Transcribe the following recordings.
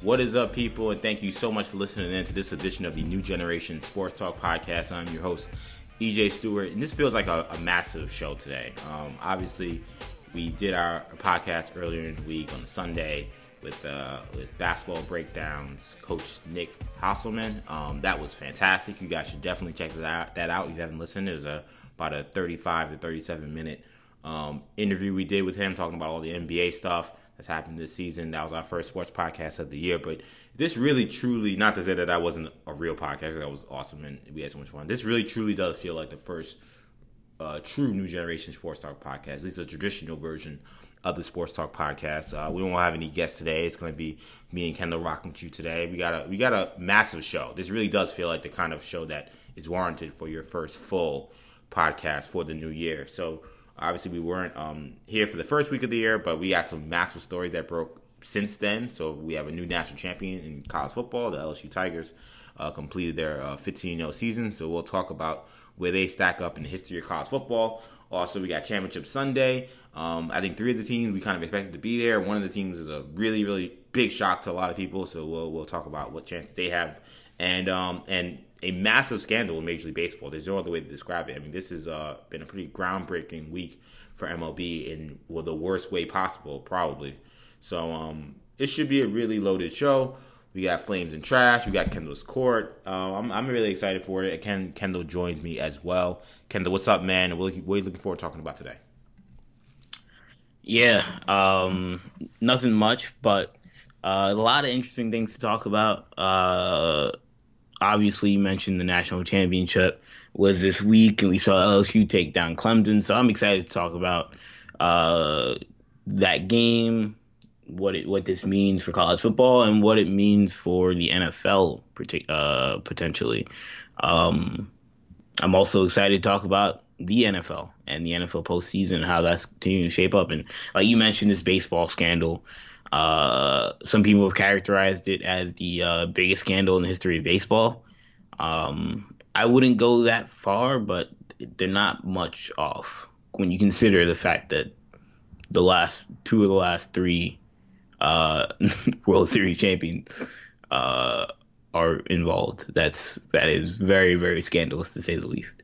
What is up, people? And thank you so much for listening in to this edition of the New Generation Sports Talk Podcast. I'm your host, EJ Stewart, and this feels like a, a massive show today. Um, obviously, we did our podcast earlier in the week on Sunday with uh, with basketball breakdowns. Coach Nick Hasselman, um, that was fantastic. You guys should definitely check that out. That out if you haven't listened. It was a, about a 35 to 37 minute um, interview we did with him, talking about all the NBA stuff that's happened this season. That was our first sports podcast of the year. But this really, truly, not to say that that wasn't a real podcast, that was awesome and we had so much fun. This really, truly does feel like the first uh, true new generation sports talk podcast, at least a traditional version of the Sports Talk podcast. Uh, we won't have any guests today. It's going to be me and Kendall rocking with you today. We got a we got a massive show. This really does feel like the kind of show that is warranted for your first full podcast for the new year. So obviously we weren't um, here for the first week of the year, but we got some massive stories that broke since then. So we have a new national champion in college football. The LSU Tigers uh, completed their uh, 15-0 season. So we'll talk about where they stack up in the history of college football. Also, we got Championship Sunday. Um, I think three of the teams we kind of expected to be there. One of the teams is a really, really big shock to a lot of people. So we'll we'll talk about what chances they have, and um, and a massive scandal in Major League Baseball. There's no other way to describe it. I mean, this has uh, been a pretty groundbreaking week for MLB in well the worst way possible, probably. So um, it should be a really loaded show. We got Flames and Trash. We got Kendall's Court. Um, I'm, I'm really excited for it. Ken Kendall joins me as well. Kendall, what's up, man? What, what are you looking forward to talking about today? Yeah, um, nothing much, but uh, a lot of interesting things to talk about. Uh, obviously, you mentioned the national championship was this week, and we saw LSU take down Clemson. So I'm excited to talk about uh, that game, what it what this means for college football, and what it means for the NFL uh, potentially. Um, I'm also excited to talk about the NFL and the NFL postseason, and how that's continuing to shape up. And like you mentioned, this baseball scandal. Uh, some people have characterized it as the uh, biggest scandal in the history of baseball. Um, I wouldn't go that far, but they're not much off when you consider the fact that the last two of the last three uh, World Series champions uh, are involved. That's that is very very scandalous to say the least.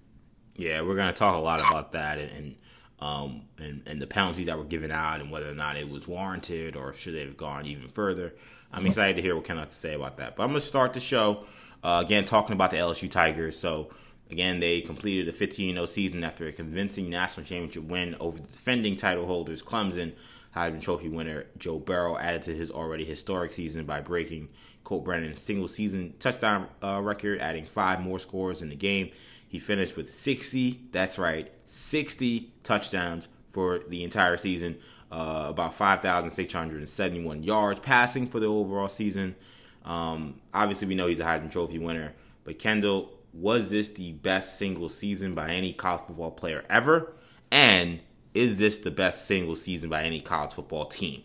Yeah, we're gonna talk a lot about that and, um and, and the penalties that were given out and whether or not it was warranted or should they have gone even further. I'm excited to hear what Ken has to say about that. But I'm gonna start the show uh, again talking about the LSU Tigers. So again, they completed a 15-0 season after a convincing national championship win over the defending title holders Clemson. Heisman Trophy winner Joe Burrow added to his already historic season by breaking Colt Brennan's single season touchdown uh, record, adding five more scores in the game. He finished with 60, that's right, 60 touchdowns for the entire season, uh, about 5,671 yards passing for the overall season. Um, obviously, we know he's a Heisman Trophy winner, but Kendall, was this the best single season by any college football player ever? And is this the best single season by any college football team?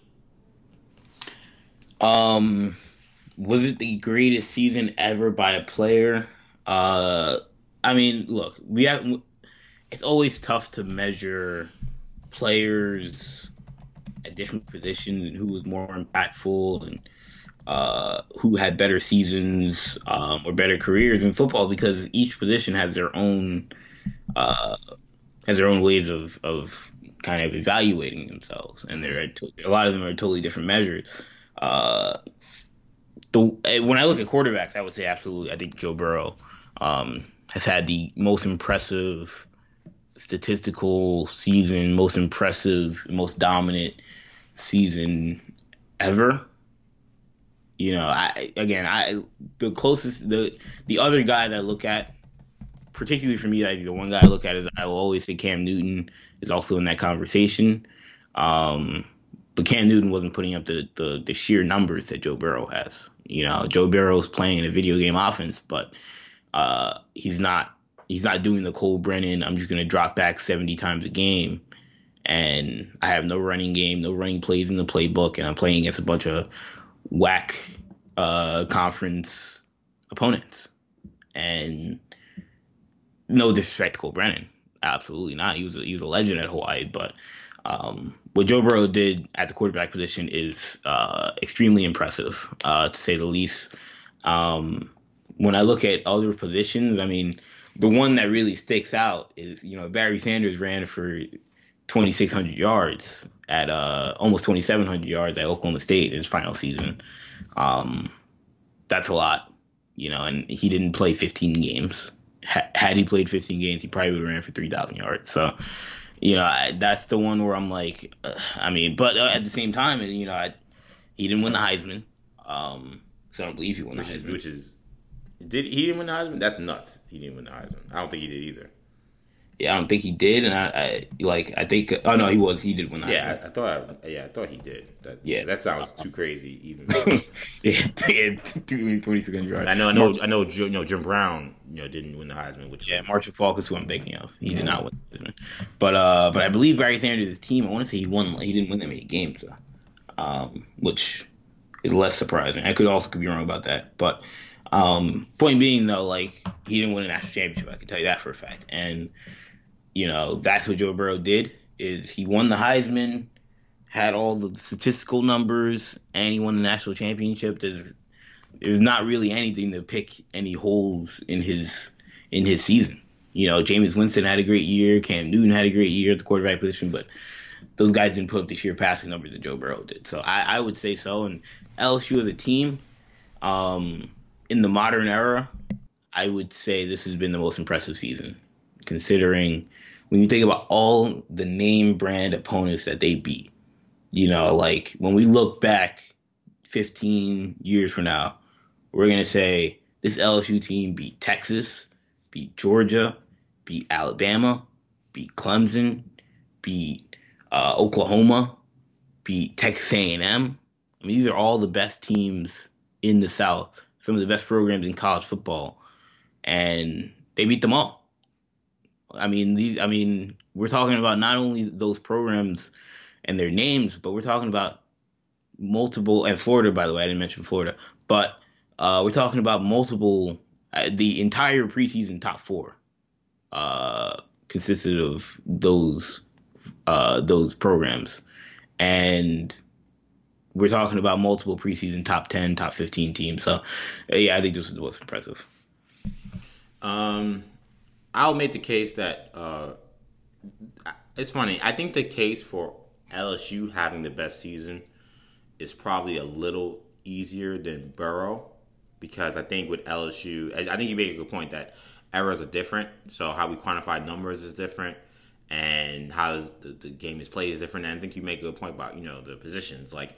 Um, was it the greatest season ever by a player? Uh, I mean, look, we have. It's always tough to measure players at different positions and who was more impactful and uh, who had better seasons um, or better careers in football because each position has their own uh, has their own ways of of kind of evaluating themselves, and they're a lot of them are totally different measures. Uh, the when I look at quarterbacks, I would say absolutely. I think Joe Burrow um, has had the most impressive statistical season, most impressive, most dominant season ever. You know, I again, I the closest the the other guy that I look at, particularly for me, the one guy I look at is I will always say Cam Newton is also in that conversation. Um, but Cam Newton wasn't putting up the, the, the sheer numbers that Joe Burrow has. You know, Joe Burrow's playing a video game offense, but uh, he's not he's not doing the Colt Brennan. I'm just gonna drop back 70 times a game, and I have no running game, no running plays in the playbook, and I'm playing against a bunch of whack uh, conference opponents. And no disrespect to Colt Brennan, absolutely not. He was a, he was a legend at Hawaii, but Um, what Joe Burrow did at the quarterback position is uh, extremely impressive, uh, to say the least. Um, when I look at other positions, I mean, the one that really sticks out is you know Barry Sanders ran for 2,600 yards at uh, almost 2,700 yards at Oklahoma State in his final season. Um, that's a lot, you know, and he didn't play 15 games. H- had he played 15 games, he probably would have ran for 3,000 yards. So, you know, I, that's the one where I'm like, uh, I mean, but uh, at the same time, and you know, I, he didn't win the Heisman. Um, so I don't believe he won which the is, Heisman. which is did he didn't win the Heisman? That's nuts. He didn't win the Heisman. I don't think he did either. yeah, I don't think he did, and I, I like I think oh no, he was he did win the Yeah, I, I thought. yeah, I thought he did. That, Yeah. that sounds too crazy. Even yeah, yeah, 2,600 yards. I know, I know, I know. Jim, you know, Jim Brown, you know, didn't win the Heisman. Which Yeah, was, Marshall Faulk is who I'm thinking of. He did not win, the Heisman. but uh, but I believe Barry Sanders' team. I want to say he won. He didn't win that many games, though, um, which is less surprising. I could also could be wrong about that, but um, point being though, like he didn't win a national championship. I can tell you that for a fact. And you know that's what Joe Burrow did. Is he won the Heisman, had all the statistical numbers, and he won the national championship. There's there's not really anything to pick any holes in his in his season. You know, Jameis Winston had a great year, Cam Newton had a great year at the quarterback position, but those guys didn't put up the sheer passing numbers that Joe Burrow did. So I, I would say so. And LSU as a team, um, in the modern era, I would say this has been the most impressive season, considering when you think about all the name brand opponents that they beat. You know, like when we look back 15 years from now, we're going to say this LSU team beat Texas, beat Georgia, beat Alabama, beat Clemson, beat uh, Oklahoma, beat Texas A&M. I mean, these are all the best teams in the South, some of the best programs in college football, and they beat them all. I mean, these. I mean, we're talking about not only those programs and their names, but we're talking about multiple. And Florida, by the way, I didn't mention Florida, but uh, we're talking about multiple. Uh, the entire preseason top four uh, consisted of those uh, those programs, and we're talking about multiple preseason top ten, top fifteen teams. So, yeah, I think this was impressive. Um, I'll make the case that uh, it's funny. I think the case for LSU having the best season is probably a little easier than Burrow because I think with LSU, I I think you make a good point that eras are different. So how we quantify numbers is different, and how the, the game is played is different. And I think you make a good point about you know the positions. Like,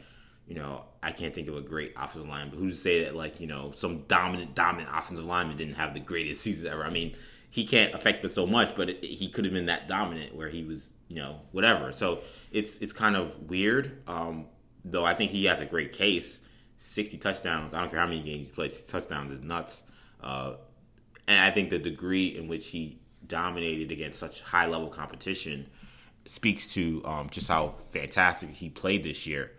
you know, I can't think of a great offensive line, but who's to say that like you know some dominant dominant offensive lineman didn't have the greatest season ever? I mean, he can't affect us so much, but it, he could have been that dominant where he was you know whatever. So it's it's kind of weird. Um, though I think he has a great case. 60 touchdowns. I don't care how many games he plays. 60 touchdowns is nuts. Uh, and I think the degree in which he dominated against such high level competition speaks to um, just how fantastic he played this year.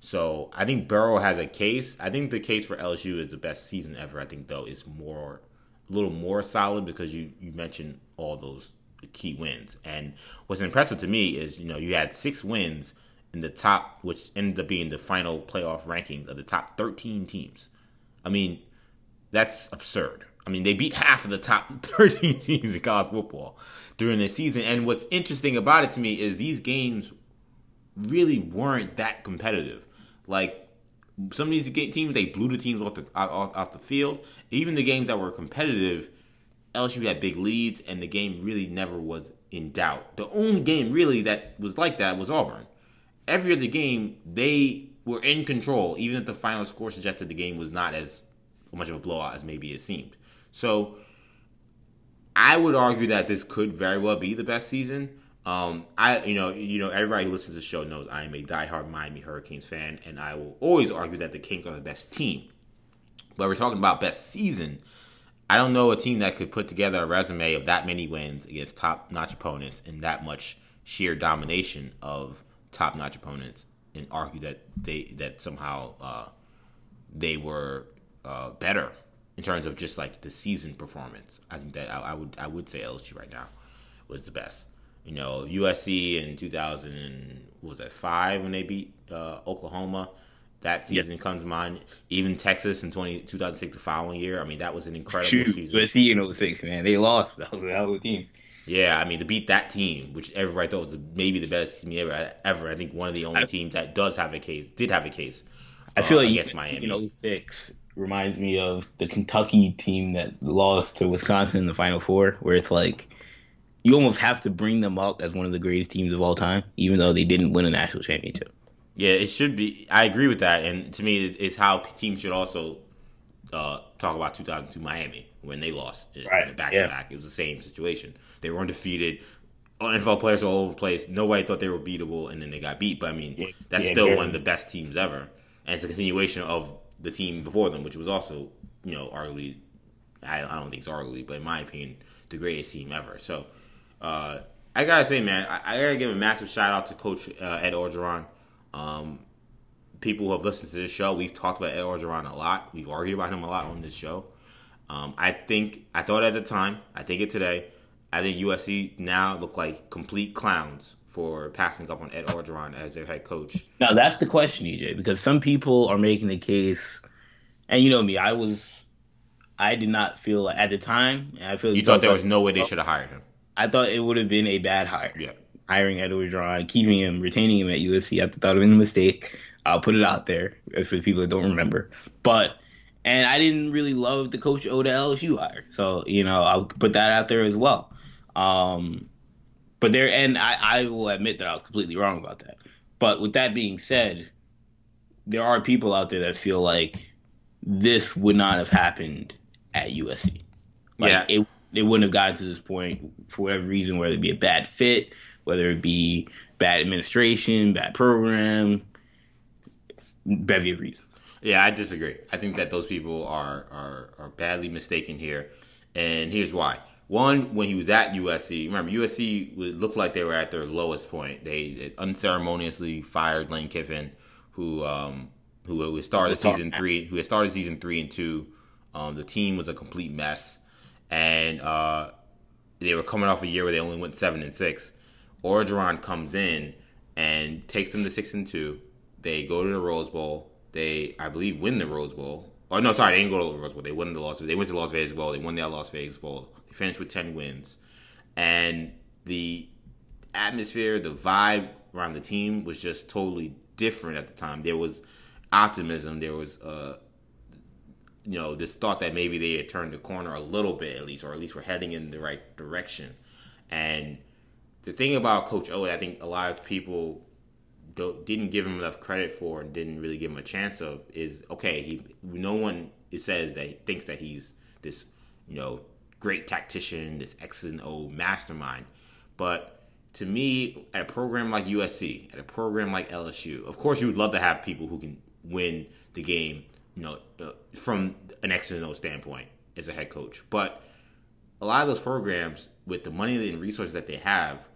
So I think Burrow has a case. I think the case for LSU is the best season ever. I think though is more a little more solid because you you mentioned all those key wins. And what's impressive to me is you know you had six wins in the top, which ended up being the final playoff rankings of the top 13 teams. I mean, that's absurd. I mean, they beat half of the top 13 teams in college football during the season. And what's interesting about it to me is these games really weren't that competitive. Like some of these teams, they blew the teams off the off, off the field. Even the games that were competitive, LSU had big leads, and the game really never was in doubt. The only game really that was like that was Auburn every other game they were in control, even if the final score suggested the game was not as much of a blowout as maybe it seemed. So I would argue that this could very well be the best season. Um, I you know you know everybody who listens to the show knows I am a diehard Miami Hurricanes fan, and I will always argue that the Kings are the best team. But we're talking about best season. I don't know a team that could put together a resume of that many wins against top notch opponents and that much sheer domination of top notch opponents and argue that they that somehow uh, they were uh, better in terms of just like the season performance. I think that I, I, would I would say LSU right now was the best. You know, USC in 2000 and was that five when they beat uh, Oklahoma. That season yep. comes to mind. Even Texas in 20, 2006, the following year. I mean, that was an incredible Shoot, season. USC in 06, man. They lost. That was a hell of a team. Yeah, I mean, to beat that team, which everybody thought was maybe the best team ever, ever. I think one of the only I, teams that does have a case, did have a case. I feel uh, like against Miami. in 06 reminds me of the Kentucky team that lost to Wisconsin in the Final Four, where it's like you almost have to bring them up as one of the greatest teams of all time, even though they didn't win a national championship. Yeah, it should be. I agree with that, and to me, it's how teams should also uh, talk about 2002 Miami when they lost right. back to back. It was the same situation. They were undefeated. NFL players all over the place. Nobody thought they were beatable, and then they got beat. But I mean, yeah. that's yeah, still one of the best teams ever, and it's a continuation of the team before them, which was also, you know, arguably, I, I don't think it's arguably, but in my opinion, the greatest team ever. So, uh, I gotta say, man, I, I, gotta give a massive shout out to Coach uh, Ed Orgeron. Um, people who have listened to this show, we've talked about Ed Orgeron a lot. We've argued about him a lot on this show. Um, I think I thought at the time, I think it today. I think USC now look like complete clowns for passing up on Ed Orgeron as their head coach. Now that's the question, EJ, because some people are making the case, and you know me, I was, I did not feel at the time. I feel you thought there was no way they should have hired him. I thought it would have been a bad hire. Yeah, hiring Edward Orgeron, keeping him, retaining him at USC. I thought it would have been a mistake. I'll put it out there for the people that don't remember, but and I didn't really love the Coach O to LSU hire. So you know, I'll put that out there as well. Um, but there, and I, I will admit that I was completely wrong about that. But with that being said, there are people out there that feel like this would not have happened at USC. Like yeah. it, it wouldn't have gotten to this point for whatever reason, whether it be a bad fit, whether it be bad administration, bad program, bevy of reasons. Yeah, I disagree. I think that those people are, are, are badly mistaken here, and here's why. One, when he was at USC, remember USC looked like they were at their lowest point. They unceremoniously fired Lane Kiffin, who um, who had started season three, who had started season three and two. Um, the team was a complete mess, and uh, they were coming off a year where they only went seven and six. Orgeron comes in and takes them to six and two. They go to the Rose Bowl they, I believe, win the Rose Bowl. Oh no, sorry, they didn't go to the Rose Bowl. They won the Las. They went to Las Vegas Bowl. They won their Las Vegas Bowl. They finished with ten wins, and the atmosphere, the vibe around the team was just totally different at the time. There was optimism. There was, uh, you know, this thought that maybe they had turned the corner a little bit at least, or at least we're heading in the right direction. And the thing about Coach O, I think a lot of people didn't give him enough credit for and didn't really give him a chance of is okay. He no one says that he thinks that he's this you know great tactician, this X and O mastermind, but to me, at a program like USC, at a program like LSU, of course you would love to have people who can win the game, you know, uh, from an X and O standpoint as a head coach. But a lot of those programs, with the money and resources that they have,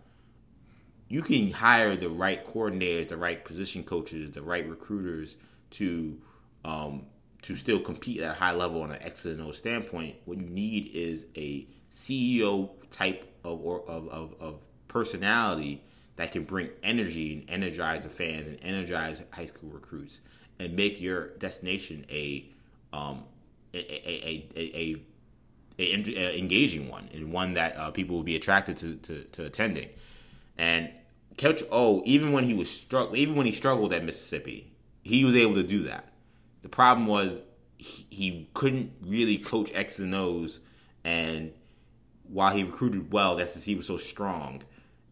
you can hire the right coordinators, the right position coaches, the right recruiters to um, to still compete at a high level on an X and O standpoint. What you need is a CEO type of or, of, of, of personality that can bring energy and energize the fans and energize high school recruits and make your destination a um, a, a, a, a, engaging one and one that uh, people will be attracted to, to, to attending. And Coach O, even when he was struck, even when he struggled at Mississippi, he was able to do that. The problem was he, he couldn't really coach X and O's, and while he recruited well, that's because he was so strong,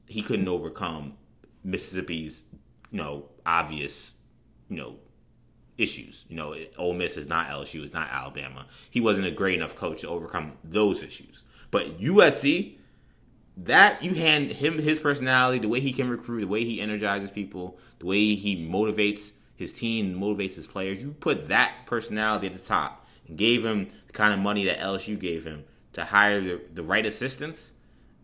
he couldn't overcome Mississippi's, you know, obvious, you know, issues. You know, Ole Miss is not LSU, it's not Alabama. He wasn't a great enough coach to overcome those issues. But USC, that you hand him his personality, the way he can recruit, the way he energizes people, the way he motivates his team, motivates his players. You put that personality at the top and gave him the kind of money that LSU gave him to hire the, the right assistants.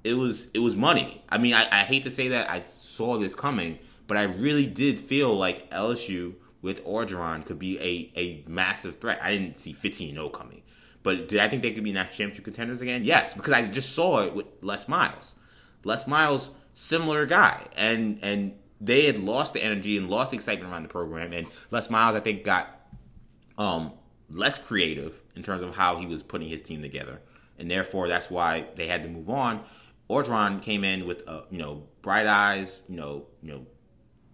It was it was money. I mean, I, I hate to say that I saw this coming, but I really did feel like LSU with Orgeron could be a, a massive threat. I didn't see 15 0 coming. But did I think they could be national championship contenders again? Yes, because I just saw it with Les Miles. Les Miles similar guy, and and they had lost the energy and lost the excitement around the program. And Les Miles, I think, got um, less creative in terms of how he was putting his team together, and therefore that's why they had to move on. Orgeron came in with uh, you know bright eyes, you know you know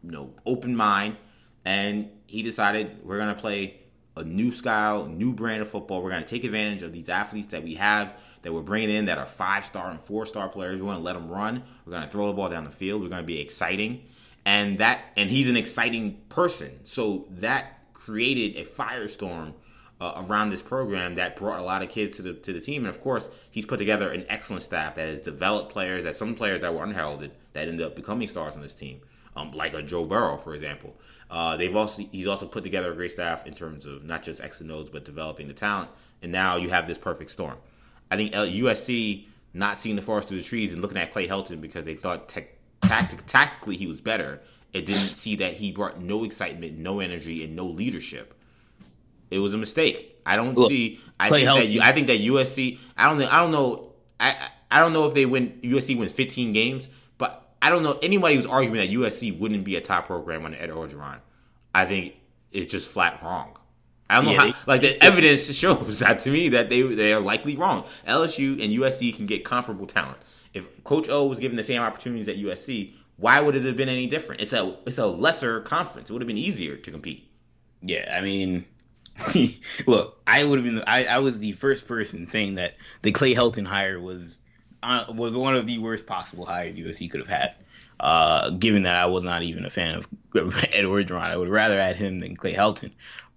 you know open mind, and he decided we're gonna play a new style, new brand of football. We're gonna take advantage of these athletes that we have that we're bringing in that are five star and four star players. We want to let them run. We're going to throw the ball down the field. We're going to be exciting, and that and he's an exciting person. So that created a firestorm uh, around this program that brought a lot of kids to the to the team. And of course, he's put together an excellent staff that has developed players. That some players that were unheralded that ended up becoming stars on this team, um, like a Joe Burrow, for example. Uh, they've also he's also put together a great staff in terms of not just X and O's, but developing the talent. And now you have this perfect storm. I think USC not seeing the forest through the trees and looking at Clay Helton because they thought te- tactic- tactically he was better. It didn't see that he brought no excitement, no energy, and no leadership. It was a mistake. I don't Look, see. I think Helton. that I think that USC. I don't. I don't know. I I don't know if they win. USC wins 15 games, I don't know anybody who's arguing that USC wouldn't be a top program under Ed Orgeron. I think it's just flat wrong. I don't know yeah, how. They, like the evidence shows that to me that they they are likely wrong. LSU and USC can get comparable talent. If Coach O was given the same opportunities at USC, why would it have been any different? It's a it's a lesser conference. It would have been easier to compete. Yeah, I mean, look, I would have been. I, I was the first person saying that the Clay Helton hire was uh, was one of the worst possible hires USC could have had. Uh, given that I was not even a fan of Ed Orgeron, I would rather had him than Clay Helton.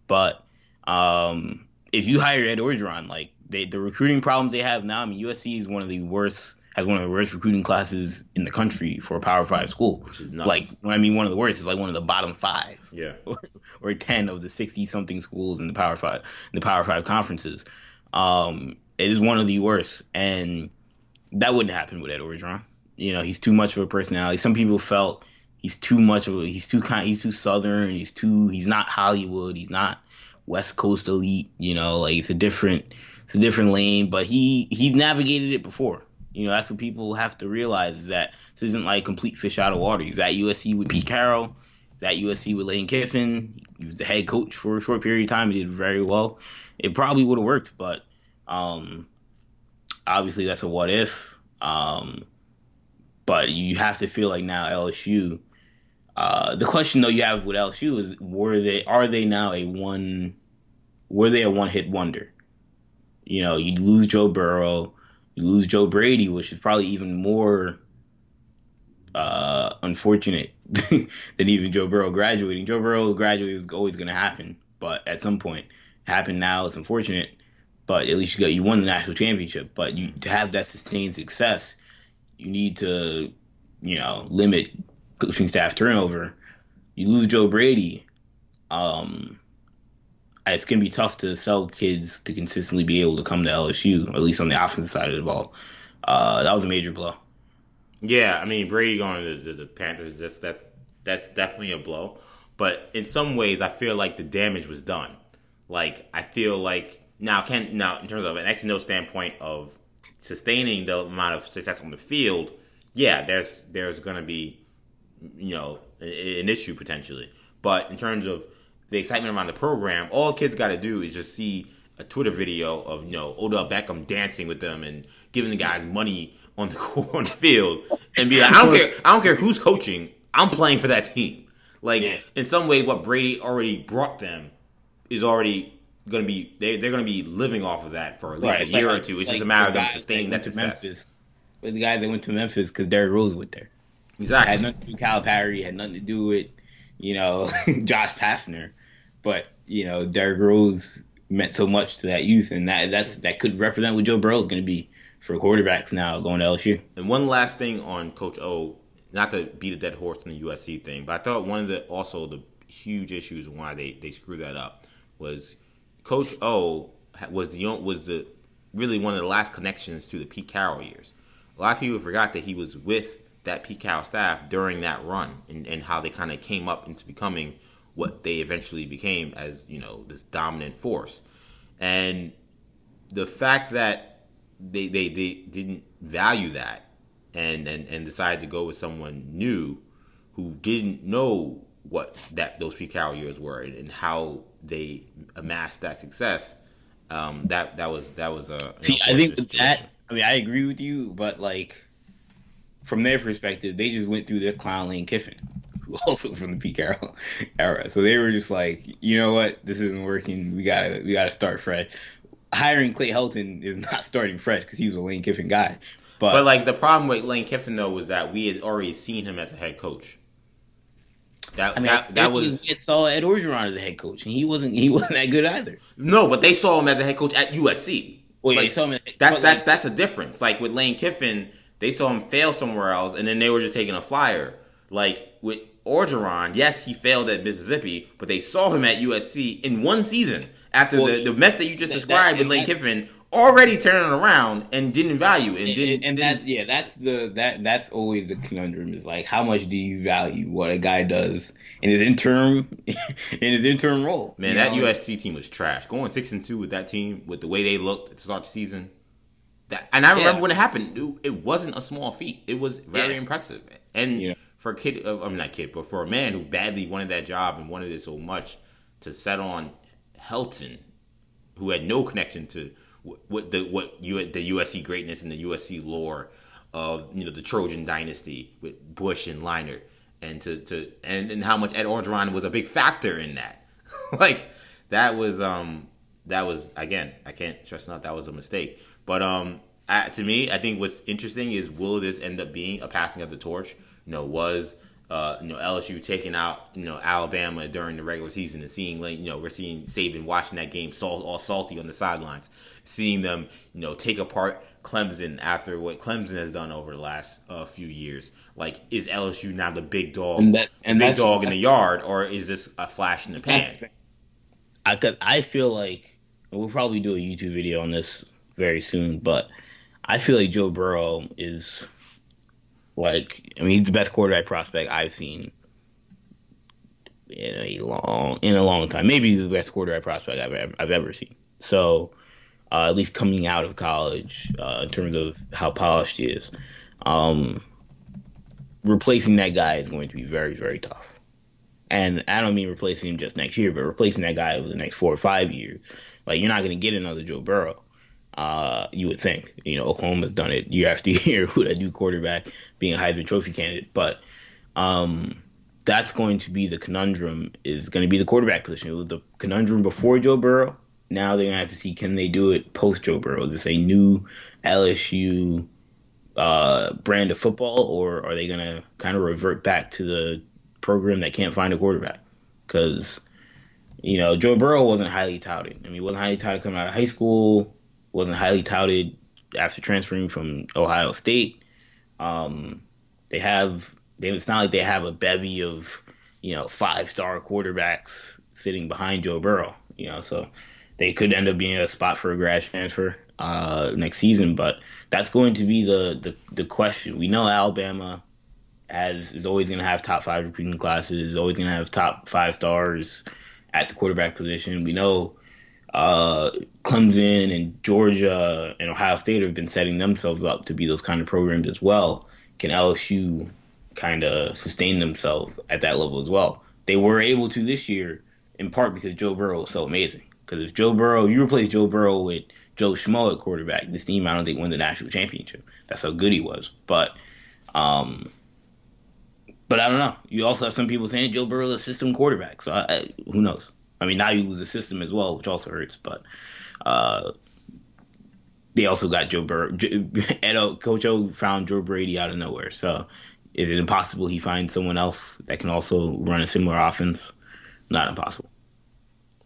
But um, if you hire Ed Orgeron, like they, the recruiting problems they have now, I mean, USC is one of the worst has one of the worst recruiting classes in the country for a Power Five school. Which is nuts. Like when I mean one of the worst, it's like one of the bottom five. Yeah. or, ten of the sixty something schools in the Power Five, in the Power Five conferences. Um, it is one of the worst, and that wouldn't happen with Ed Orgeron. You know, he's too much of a personality. Some people felt he's too much of a, he's too kind, he's too southern, he's too, he's not Hollywood, he's not West Coast elite. You know, like it's a different it's a different lane, but he he's navigated it before. You know, that's what people have to realize is that this isn't like complete fish out of water. He's at USC with Pete Carroll. He's at USC with Lane Kiffin. He was the head coach for a short period of time. He did very well. It probably would have worked, but um, obviously that's a what if. Um, but you have to feel like now LSU uh, the question though you have with LSU is were they are they now a one were they a one hit wonder? You know, you lose Joe Burrow, you lose Joe Brady, which is probably even more uh, unfortunate than even Joe Burrow graduating. Joe Burrow graduating was always going to happen, but at some point, happened now. It's unfortunate, but at least you got you won the national championship. But you to have that sustained success, you need to, you know, limit coaching staff turnover, you lose Joe Brady. Um, it's gonna be tough to sell kids to consistently be able to come to LSU, at least on the offensive side of the ball. Uh, that was a major blow. Yeah, I mean Brady going to the, the Panthers. That's that's that's definitely a blow. But in some ways, I feel like the damage was done. Like I feel like now can now in terms of an X and O standpoint of sustaining the amount of success on the field, yeah, there's there's gonna be you know, an issue potentially. But in terms of the excitement around the program, all kids got to do is just see a Twitter video of you know Odell Beckham dancing with them and giving the guys money on the on the field and be like, I don't care, I don't care who's coaching, I'm playing for that team. Like yeah. in some way, what Brady already brought them is already going to be they they're going to be living off of that for at least right. a year like, or two. It's like, just a matter of them sustaining that success. Memphis. But the guys that went to Memphis because Derrick Rose went there. Exactly. It had nothing to do with Calipari, had nothing to do with, you know, Josh Pastner. But, you know, Derrick Rose meant so much to that youth and that that's that could represent what Joe Burrow is gonna be for quarterbacks now going to LSU. And one last thing on Coach O, not to beat a dead horse on the USC thing, but I thought one of the also the huge issues why they, they screwed that up was Coach O was the was the really one of the last connections to the Pete Carroll years. A lot of people forgot that he was with that Pete Carroll staff during that run and, and how they kind of came up into becoming what they eventually became as you know this dominant force and the fact that they, they, they didn't value that and, and and decided to go with someone new who didn't know what that those Pete Carroll years were and, and how they amassed that success. Um, that that was that was a see. I think that. I mean, I agree with you, but like from their perspective, they just went through their clown Lane Kiffin, who also from the Pete Carroll era. So they were just like, you know what, this isn't working. We gotta we gotta start fresh. Hiring Clay Helton is not starting fresh because he was a Lane Kiffin guy. But, but like the problem with Lane Kiffin though was that we had already seen him as a head coach. That, I mean, that, that was it saw Ed Orgeron as a head coach, and he wasn't he wasn't that good either. No, but they saw him as a head coach at USC. Well, like, yeah, that's that like, that's a difference. Like with Lane Kiffin, they saw him fail somewhere else, and then they were just taking a flyer. Like with Orgeron, yes, he failed at Mississippi, but they saw him at USC in one season after well, the, the mess that you just described that, with Lane Kiffin already turning around and didn't value and, didn't and, and that's yeah that's the that that's always a conundrum is like how much do you value what a guy does in his interim in his interim role man that know? USC team was trash going six and two with that team with the way they looked to start the season that and I remember yeah. when it happened it, it, wasn't a small feat it was very yeah. impressive and yeah. for a kid uh, I mean not kid but for a man who badly wanted that job and wanted it so much to set on Helton who had no connection to what the what you the USC greatness and the USC lore of you know the Trojan dynasty with Bush and Leinart and to to and, and how much Ed Orgeron was a big factor in that. like that was um that was again I can't stress enough that was a mistake. But um to me I think what's interesting is will this end up being a passing of the torch? You know was uh, you know LSU taking out you know Alabama during the regular season and seeing like you know we're seeing Saban watching that game salt, all salty on the sidelines, seeing them you know take apart Clemson after what Clemson has done over the last uh, few years. Like, is LSU now the big dog, and that, and big dog in the yard, or is this a flash in the pan? I could, I feel like we'll probably do a YouTube video on this very soon, but I feel like Joe Burrow is like, I mean, he's the best quarterback prospect I've seen in a long in a long time. Maybe the best quarterback prospect I've ever, I've ever seen. So, uh, at least coming out of college, uh, in terms of how polished he is, um, replacing that guy is going to be very very tough. And I don't mean replacing him just next year, but replacing that guy over the next four or five years. Like you're not going to get another Joe Burrow. Uh, you would think. You know, Oklahoma's done it year after year with a new quarterback being a Heisman Trophy candidate. But um, that's going to be the conundrum. Is going to be the quarterback position. It was the conundrum before Joe Burrow. Now they're gonna have to see can they do it post Joe Burrow. Is this a new LSU uh, brand of football, or are they gonna kind of revert back to the program that can't find a quarterback? Because you know Joe Burrow wasn't highly touted. I mean, he wasn't highly touted coming out of high school wasn't highly touted after transferring from Ohio State. Um, they have they, it's not like they have a bevy of you know five star quarterbacks sitting behind Joe Burrow. You know, so they could end up being a spot for a grad transfer uh, next season. But that's going to be the the, the question. We know Alabama has is always going to have top five recruiting classes, is always going to have top five stars at the quarterback position. We know uh, Clemson and Georgia and Ohio State have been setting themselves up to be those kind of programs as well. Can LSU kind of sustain themselves at that level as well? They were able to this year, in part because Joe Burrow was so amazing. Because if Joe Burrow, you replace Joe Burrow with Joe Schmo at quarterback, this team I don't think won the national championship. That's how good he was. But, um, but I don't know. You also have some people saying Joe Burrow is a system quarterback. So I, I, who knows? I mean, now you lose the system as well, which also hurts. But uh, they also got Joe Burrow. Edo, Coach O found Joe Brady out of nowhere. So is it impossible he finds someone else that can also run a similar offense? Not impossible.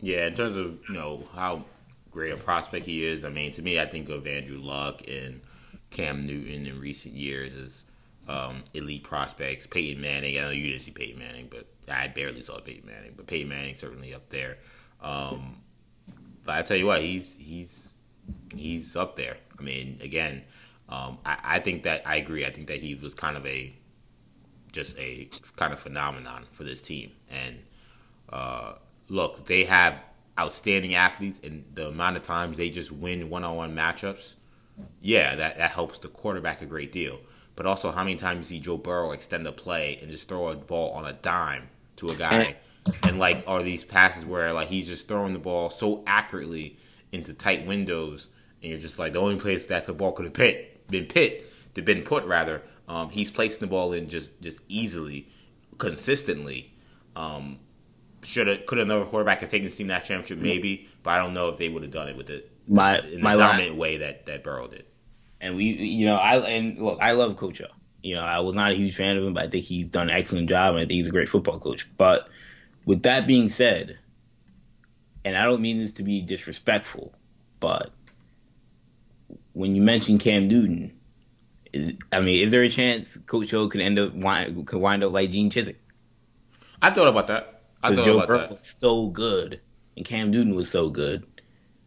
Yeah, in terms of you know how great a prospect he is, I mean, to me, I think of Andrew Luck and Cam Newton in recent years as um, elite prospects. Peyton Manning, I know you didn't see Peyton Manning, but I barely saw Peyton Manning, but Peyton Manning certainly up there. Um, but I tell you what, he's he's he's up there. I mean, again, um, I, I think that I agree. I think that he was kind of a just a kind of phenomenon for this team. And uh, look, they have outstanding athletes, and the amount of times they just win one-on-one matchups, yeah, that that helps the quarterback a great deal. but also how many times you see Joe Burrow extend a play and just throw a ball on a dime to a guy, and, like are these passes where like he's just throwing the ball so accurately into tight windows, and you're just like the only place that the ball could have pit, been pit, to been put rather. Um, he's placing the ball in just just easily, consistently. Um, should have could another quarterback have taken the team that championship maybe, but I don't know if they would have done it with it my in my the last, dominant way that that Burrow did. and we you know I and look I love Coach O. You know I was not a huge fan of him, but I think he's done an excellent job, and I think he's a great football coach. But with that being said, and I don't mean this to be disrespectful, but when you mention Cam Newton, I mean, is there a chance Coach O could end up wind, could wind up like Gene Chizik? I thought about that. Because Joe Burrow was so good, and Cam Newton was so good.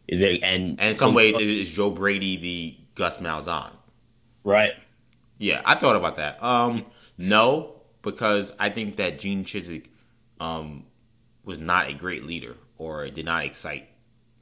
Is there and And in some so- ways, is Joe Brady the Gus Malzahn? right? Yeah, I thought about that. Um, no, because I think that Gene Chizik um, was not a great leader or did not excite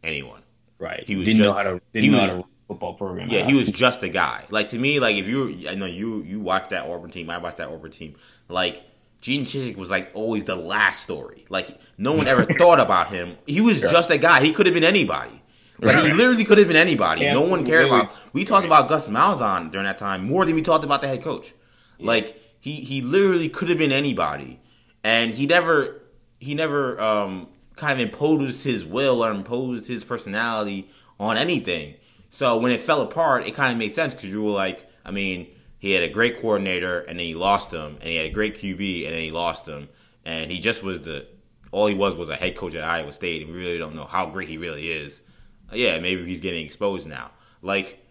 anyone. Right. He was didn't just- know how to didn't know was- how to run a football program. Yeah, he was just a guy. Like to me, like if you, I know you, you watched that Auburn team. I watched that Auburn team. Like Gene Chizik was like always the last story. Like no one ever thought about him. He was just a guy. He could have been anybody. Like he literally could have been anybody. Yeah, no one cared about. We talked about Gus Malzahn during that time more than we talked about the head coach. Like he he literally could have been anybody, and he never he never um, kind of imposed his will or imposed his personality on anything. So when it fell apart, it kind of made sense because you were like, I mean, he had a great coordinator and then he lost him, and he had a great QB and then he lost him, and he just was the all he was was a head coach at Iowa State, and we really don't know how great he really is. Yeah, maybe he's getting exposed now. Like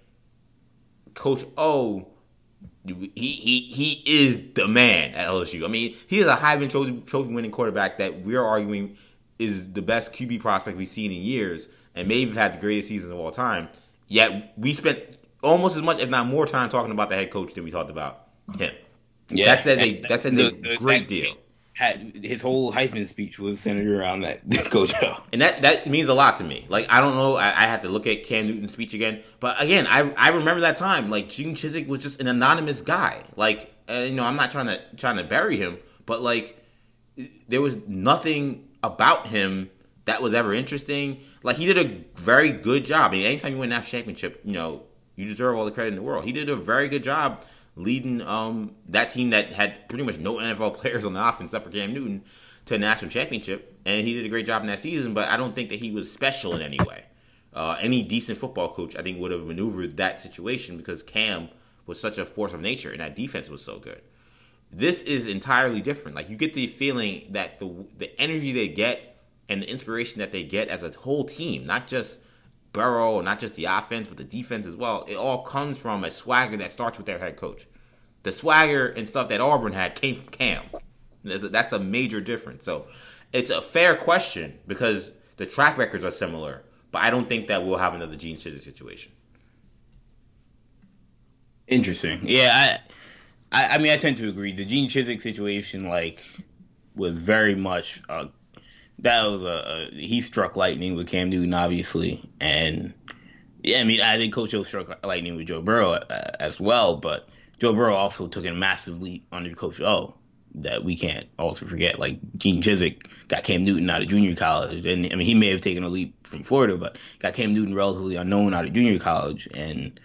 Coach O, he he he is the man at LSU. I mean, he is a Heisman Trophy, trophy winning quarterback that we're arguing is the best QB prospect we've seen in years, and maybe had the greatest season of all time. Yet we spent almost as much, if not more, time talking about the head coach than we talked about him. that says a that says a the- great that- deal. Had, his whole Heisman speech was centered around that Coach. And that, that means a lot to me. Like I don't know, I, I had to look at Cam Newton's speech again, but again, I I remember that time. Like Gene Chizik was just an anonymous guy. Like and, you know, I'm not trying to trying to bury him, but like there was nothing about him that was ever interesting. Like he did a very good job. I mean, anytime you win national championship, you know you deserve all the credit in the world. He did a very good job leading um, that team that had pretty much no NFL players on the offense except for Cam Newton to a national championship, and he did a great job in that season. But I don't think that he was special in any way. Uh, any decent football coach, I think, would have maneuvered that situation because Cam was such a force of nature, and that defense was so good this is entirely different. Like you get the feeling that the the energy they get and the inspiration that they get as a whole team, not just Burrow, not just the offense, but the defense as well. It all comes from a swagger that starts with their head coach. The swagger and stuff that Auburn had came from Cam. That's a, that's a major difference. So it's a fair question because the track records are similar, but I don't think that we'll have another Gene Chizik situation. Interesting. Yeah, I, I, I mean, I tend to agree. The Gene Chizik situation, like, was very much uh, that was a, a he struck lightning with Cam Newton, obviously, and yeah, I mean, I think Coach O struck lightning with Joe Burrow uh, as well, but Joe Burrow also took a massive leap under Coach O that we can't also forget. Like Gene Chizik got Cam Newton out of junior college, and I mean, he may have taken a leap from Florida, but got Cam Newton relatively unknown out of junior college, and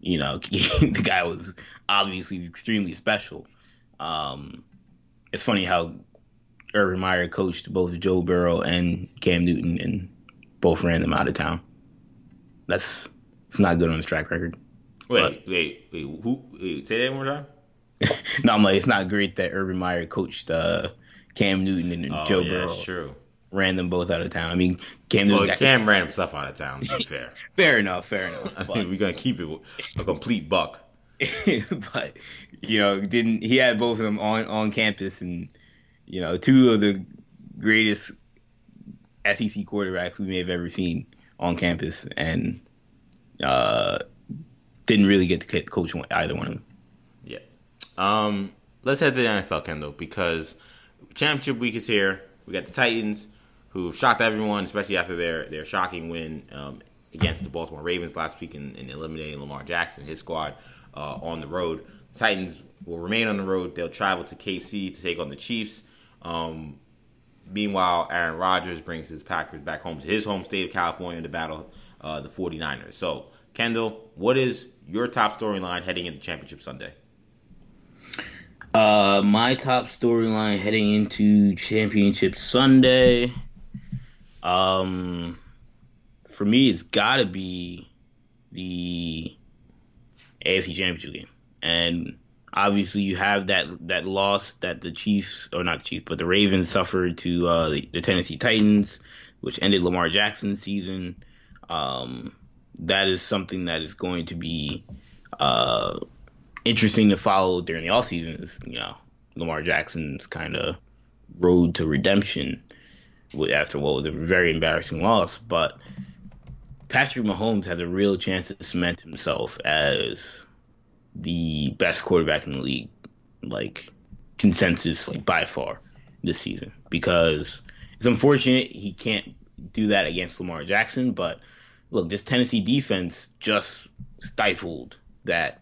you know, the guy was obviously extremely special. Um, it's funny how Urban Meyer coached both Joe Burrow and Cam Newton, and both ran them out of town. That's it's not good on his track record. Wait, wait, wait. Who? Wait, say that one more time. no, I'm like, it's not great that Urban Meyer coached uh, Cam Newton and Oh, Joe yeah, Burrow that's true. ran them both out of town. I mean, Cam Newton Well, Cam ran himself out of town. To fair, fair enough, fair enough. I But, mean, we're gonna keep it a complete buck. but you know, didn't he had both of them on on campus, and you know, two of the greatest SEC quarterbacks we may have ever seen on campus, and uh, didn't really get to coach either one of them. Yeah. Um, let's head to the NFL, Kendall, because championship week is here. We got the Titans, who shocked everyone, especially after their their shocking win um, against the Baltimore Ravens last week in, in eliminating Lamar Jackson, his squad, uh, on the road. Titans will remain on the road. They'll travel to KC to take on the Chiefs. Um, meanwhile, Aaron Rodgers brings his Packers back home to his home state of California to battle uh, the 49ers. So, Kendall, what is your top storyline heading into Championship Sunday? Uh, my top storyline heading into Championship Sunday, um, for me, it's got to be the AFC Championship game, and obviously you have that that loss that the Chiefs or not the Chiefs, but the Ravens suffered to uh, the, the, Tennessee Titans, which ended Lamar Jackson's season. Um, that is something that is going to be uh, interesting to follow during the off season. Is you know Lamar Jackson's kind of road to redemption after what was a very embarrassing loss, but Patrick Mahomes has a real chance to cement himself as the best quarterback in the league, like consensus, like by far this season. Because it's unfortunate he can't do that against Lamar Jackson, but look, this Tennessee defense just stifled that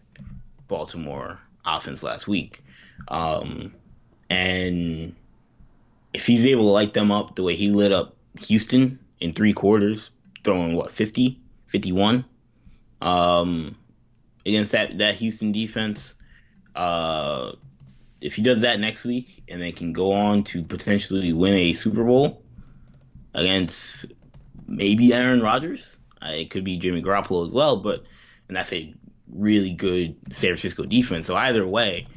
Baltimore offense last week. Um, and if he's able to light them up the way he lit up Houston in three quarters, throwing what 50, 51 um, against that that Houston defense, uh, if he does that next week and then can go on to potentially win a Super Bowl against maybe Aaron Rodgers, uh, it could be Jimmy Garoppolo as well, but and that's a really good San Francisco defense. So either way,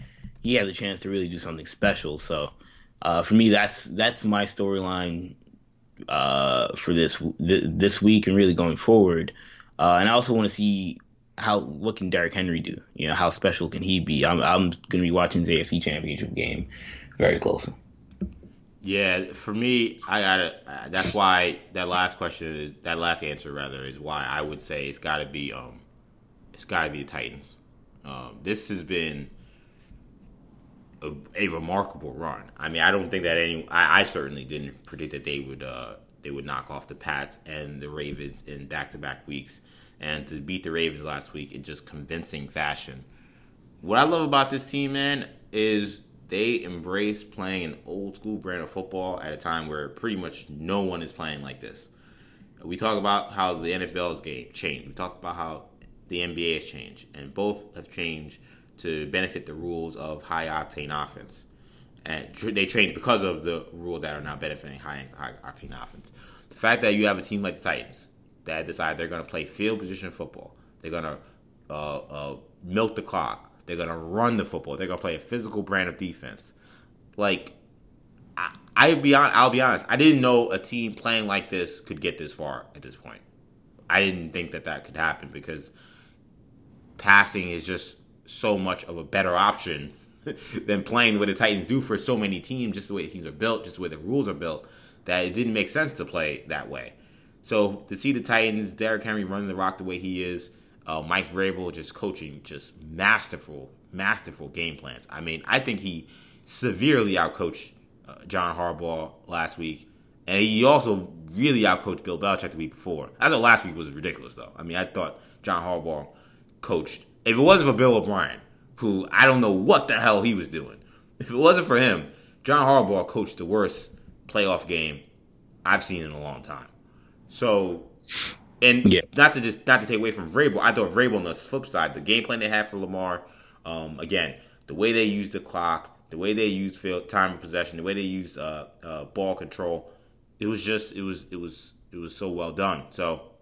he has a chance to really do something special. So uh, for me, that's that's my storyline uh, for this th- this week and really going forward. Uh, and I also want to see how what can Derrick Henry do? You know, how special can he be? I'm I'm to be watching the AFC Championship game very closely. Yeah, for me, I got to That's why that last question is that last answer rather is why I would say it's got to be um, it's got to be the Titans. Um, this has been a, a, remarkable run. I mean, I don't think that any. I, I certainly didn't predict that they would uh, they would knock off the Pats and the Ravens in back to back weeks, and to beat the Ravens last week in just convincing fashion. What I love about this team, man, is they embrace playing an old school brand of football at a time where pretty much no one is playing like this. We talk about how the NFL's game changed. We talked about how the NBA has changed, and both have changed to benefit the rules of high octane offense. And they changed because of the rules that are now benefiting high, high octane offense. The fact that you have a team like the Titans that decide they're going to play field position football, they're going to uh, uh, milk the clock, they're going to run the football, they're going to play a physical brand of defense. Like, I, I be on, I'll be honest, I didn't know a team playing like this could get this far at this point. I didn't think that that could happen because passing is just so much of a better option than playing way the Titans do for so many teams, just the way the teams are built, just the way the rules are built, that it didn't make sense to play that way. So to see the Titans, Derrick Henry running the rock the way he is, uh, Mike Vrabel just coaching, just masterful, masterful game plans. I mean, I think he severely outcoached uh, John Harbaugh last week, and he also really outcoached Bill Belichick the week before. I thought last week was ridiculous, though. I mean, I thought John Harbaugh coached if it wasn't for Bill O'Brien, who I don't know what the hell he was doing, if it wasn't for him, John Harbaugh coached the worst playoff game I've seen in a long time. So, and yeah. not to just not to take away from Vrabel, I thought Vrabel on the flip side, the game plan they had for Lamar, um, again, the way they used the clock, the way they used field time of possession, the way they used uh, uh, ball control, it was just it was it was it was so well done. So,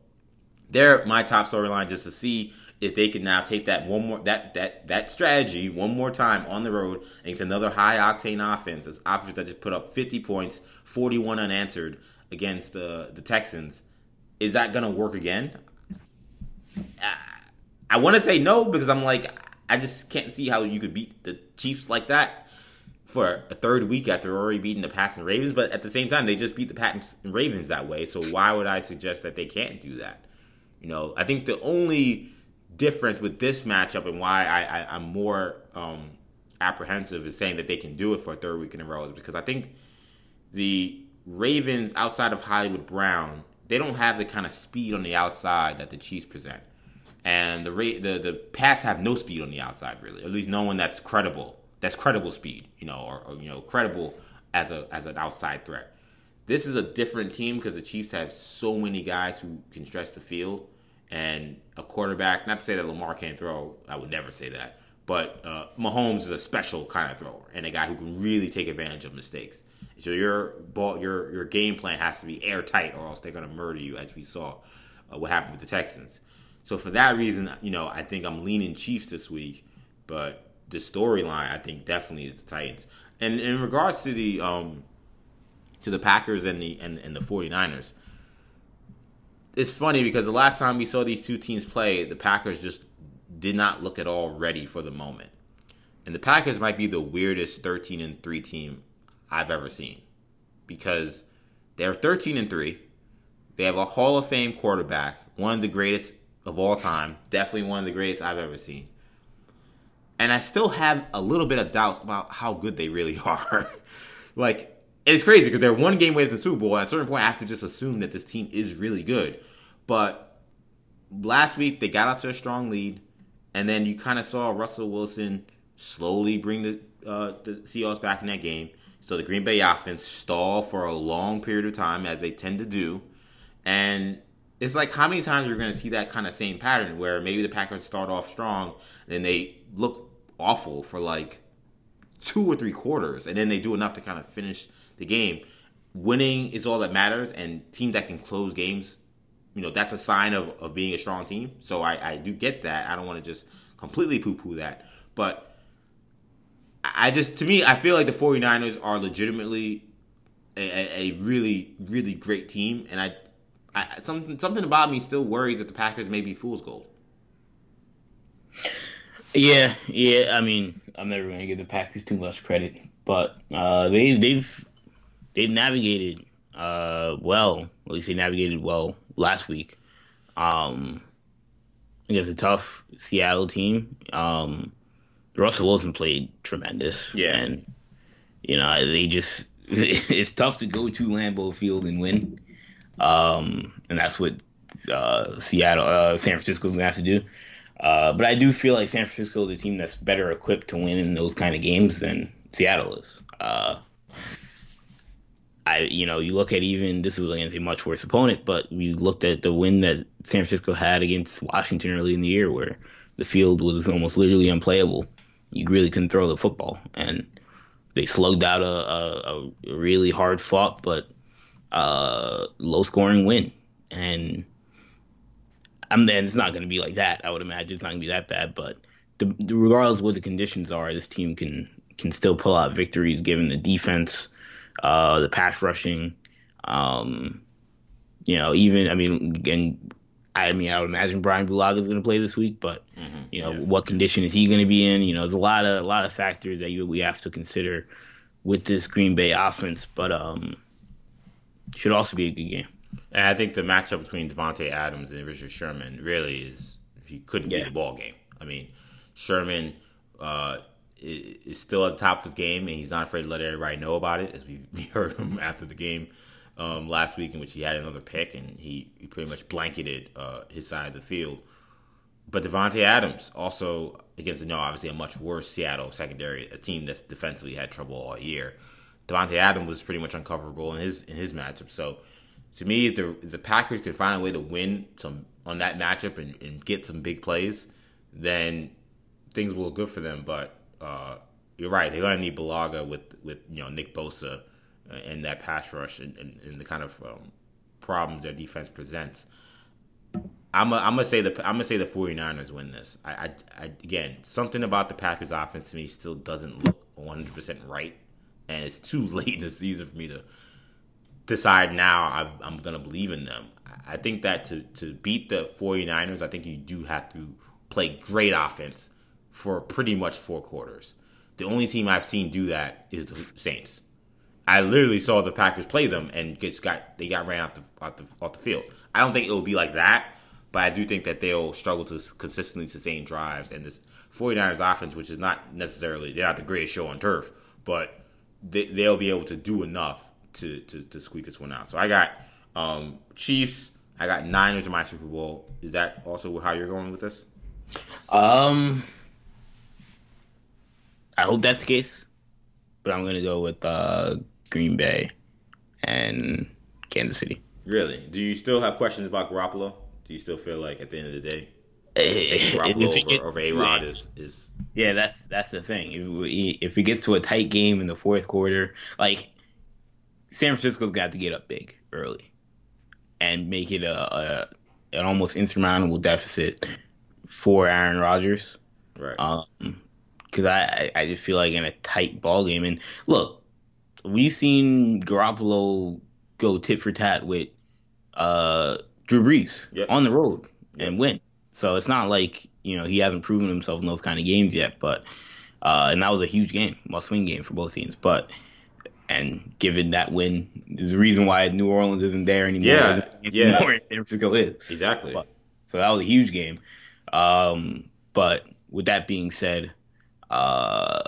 they're my top storyline just to see if they can now take that one more that that that strategy one more time on the road against another high octane offense, this offense that just put up 50 points, 41 unanswered against the the Texans, is that going to work again? I, I want to say no because I'm like I just can't see how you could beat the Chiefs like that for a third week after already beating the Pats and Ravens. But at the same time, they just beat the Pats and Ravens that way. So why would I suggest that they can't do that? You know, I think the only difference with this matchup and why I, am more um, apprehensive is saying that they can do it for a third week in a row is because I think the Ravens outside of Hollywood Brown, they don't have the kind of speed on the outside that the Chiefs present. and the the the Pats have no speed on the outside really. At least no one that's credible. That's credible speed, you know, or, or you know, credible as a as an outside threat. This is a different team because the Chiefs have so many guys who can stretch the field and a quarterback. Not to say that Lamar can't throw. I would never say that. But uh, Mahomes is a special kind of thrower and a guy who can really take advantage of mistakes. So your ball, your your game plan has to be airtight, or else they're going to murder you, as we saw uh, what happened with the Texans. So for that reason, you know, I think I'm leaning Chiefs this week, but the storyline I think definitely is the Titans. And in regards to the um to the Packers and the and, and the 49ers, it's funny because the last time we saw these two teams play, the Packers just did not look at all ready for the moment. And the Packers might be the weirdest 13 and 3 team I've ever seen because they're 13 and 3. They have a Hall of Fame quarterback, one of the greatest of all time, definitely one of the greatest I've ever seen. And I still have a little bit of doubts about how good they really are. like, it's crazy because they're one game away from the Super Bowl. At a certain point, I have to just assume that this team is really good. But last week, they got out to a strong lead. And then you kind of saw Russell Wilson slowly bring the, uh, the Seahawks back in that game. So the Green Bay offense stall for a long period of time, as they tend to do. And it's like how many times you're going to see that kind of same pattern where maybe the Packers start off strong, then they look awful for like two or three quarters, and then they do enough to kind of finish the game. Winning is all that matters, and teams that can close games, you know, that's a sign of, of being a strong team. So I, I do get that. I don't want to just completely poo poo that. But I just, to me, I feel like the 49ers are legitimately a, a really, really great team. And I, I, something, something about me still worries that the Packers may be fool's gold. Yeah, yeah. I mean, I'm never going to give the Packers too much credit, but uh, they, they've they've navigated uh, well. At least they navigated well last week um, against a tough Seattle team. Um, Russell Wilson played tremendous. Yeah, and you know they just it's tough to go to Lambeau Field and win, um, and that's what uh, Seattle, uh, San Francisco's gonna have to do. Uh, but I do feel like San Francisco is a team that's better equipped to win in those kind of games than Seattle is. Uh, I, you know, you look at even this was against a much worse opponent, but we looked at the win that San Francisco had against Washington early in the year, where the field was almost literally unplayable. You really couldn't throw the football, and they slugged out a, a, a really hard fought but uh, low scoring win. And I'm then it's not going to be like that. I would imagine it's not going to be that bad, but the, the, regardless of what the conditions are, this team can can still pull out victories given the defense, uh, the pass rushing. Um, you know, even I mean, and I mean, I would imagine Brian Bulaga is going to play this week, but mm-hmm, you know, yeah. what condition is he going to be in? You know, there's a lot of a lot of factors that you, we have to consider with this Green Bay offense, but um, should also be a good game. And I think the matchup between Davante Adams and Richard Sherman really is he couldn't yeah. be the ball game. I mean, Sherman uh, is still at the top of his game, and he's not afraid to let everybody know about it. As we, we heard him after the game um, last week, in which he had another pick, and he, he pretty much blanketed uh, his side of the field. But Davante Adams also against you know obviously a much worse Seattle secondary, a team that's defensively had trouble all year. Davante Adams was pretty much uncoverable in his in his matchup. So to me, if the, if the Packers could find a way to win some on that matchup and, and get some big plays, then things will look good for them. But uh, you're right; they're going to need Bulaga with with you know Nick Bosa and that pass rush and, and, and the kind of um, problems their defense presents. I'm gonna say the I'm gonna say the 49ers win this. I, I, I again something about the Packers offense to me still doesn't look 100 percent right, and it's too late in the season for me to decide now i am going to believe in them. I think that to, to beat the 49ers, I think you do have to play great offense for pretty much four quarters. The only team I've seen do that is the Saints. I literally saw the Packers play them and just got they got ran out the the off the field. I don't think it will be like that, but I do think that they'll struggle to consistently sustain drives and this 49ers offense, which is not necessarily they're not the greatest show on turf, but they, they'll be able to do enough to, to, to squeak this one out. So I got um, Chiefs I got Niners in my Super Bowl. Is that also how you're going with this? Um, I hope that's the case, but I'm gonna go with uh, Green Bay and Kansas City. Really? Do you still have questions about Garoppolo? Do you still feel like at the end of the day, taking Garoppolo over, over A Rod is, is yeah, that's that's the thing. If we, if it gets to a tight game in the fourth quarter, like San Francisco's got to get up big early and make it a, a an almost insurmountable deficit for Aaron Rodgers. right? Um, because I, I just feel like in a tight ball game, and look, we've seen Garoppolo go tit for tat with uh Drew Brees Yep. on the road and win. So it's not like you know he hasn't proven himself in those kind of games yet, but uh, and that was a huge game, must win game for both teams. But and given that win, is the reason why New Orleans isn't there anymore. Yeah, yeah. San Francisco is. exactly. But- So that was a huge game. Um, but with that being said, uh,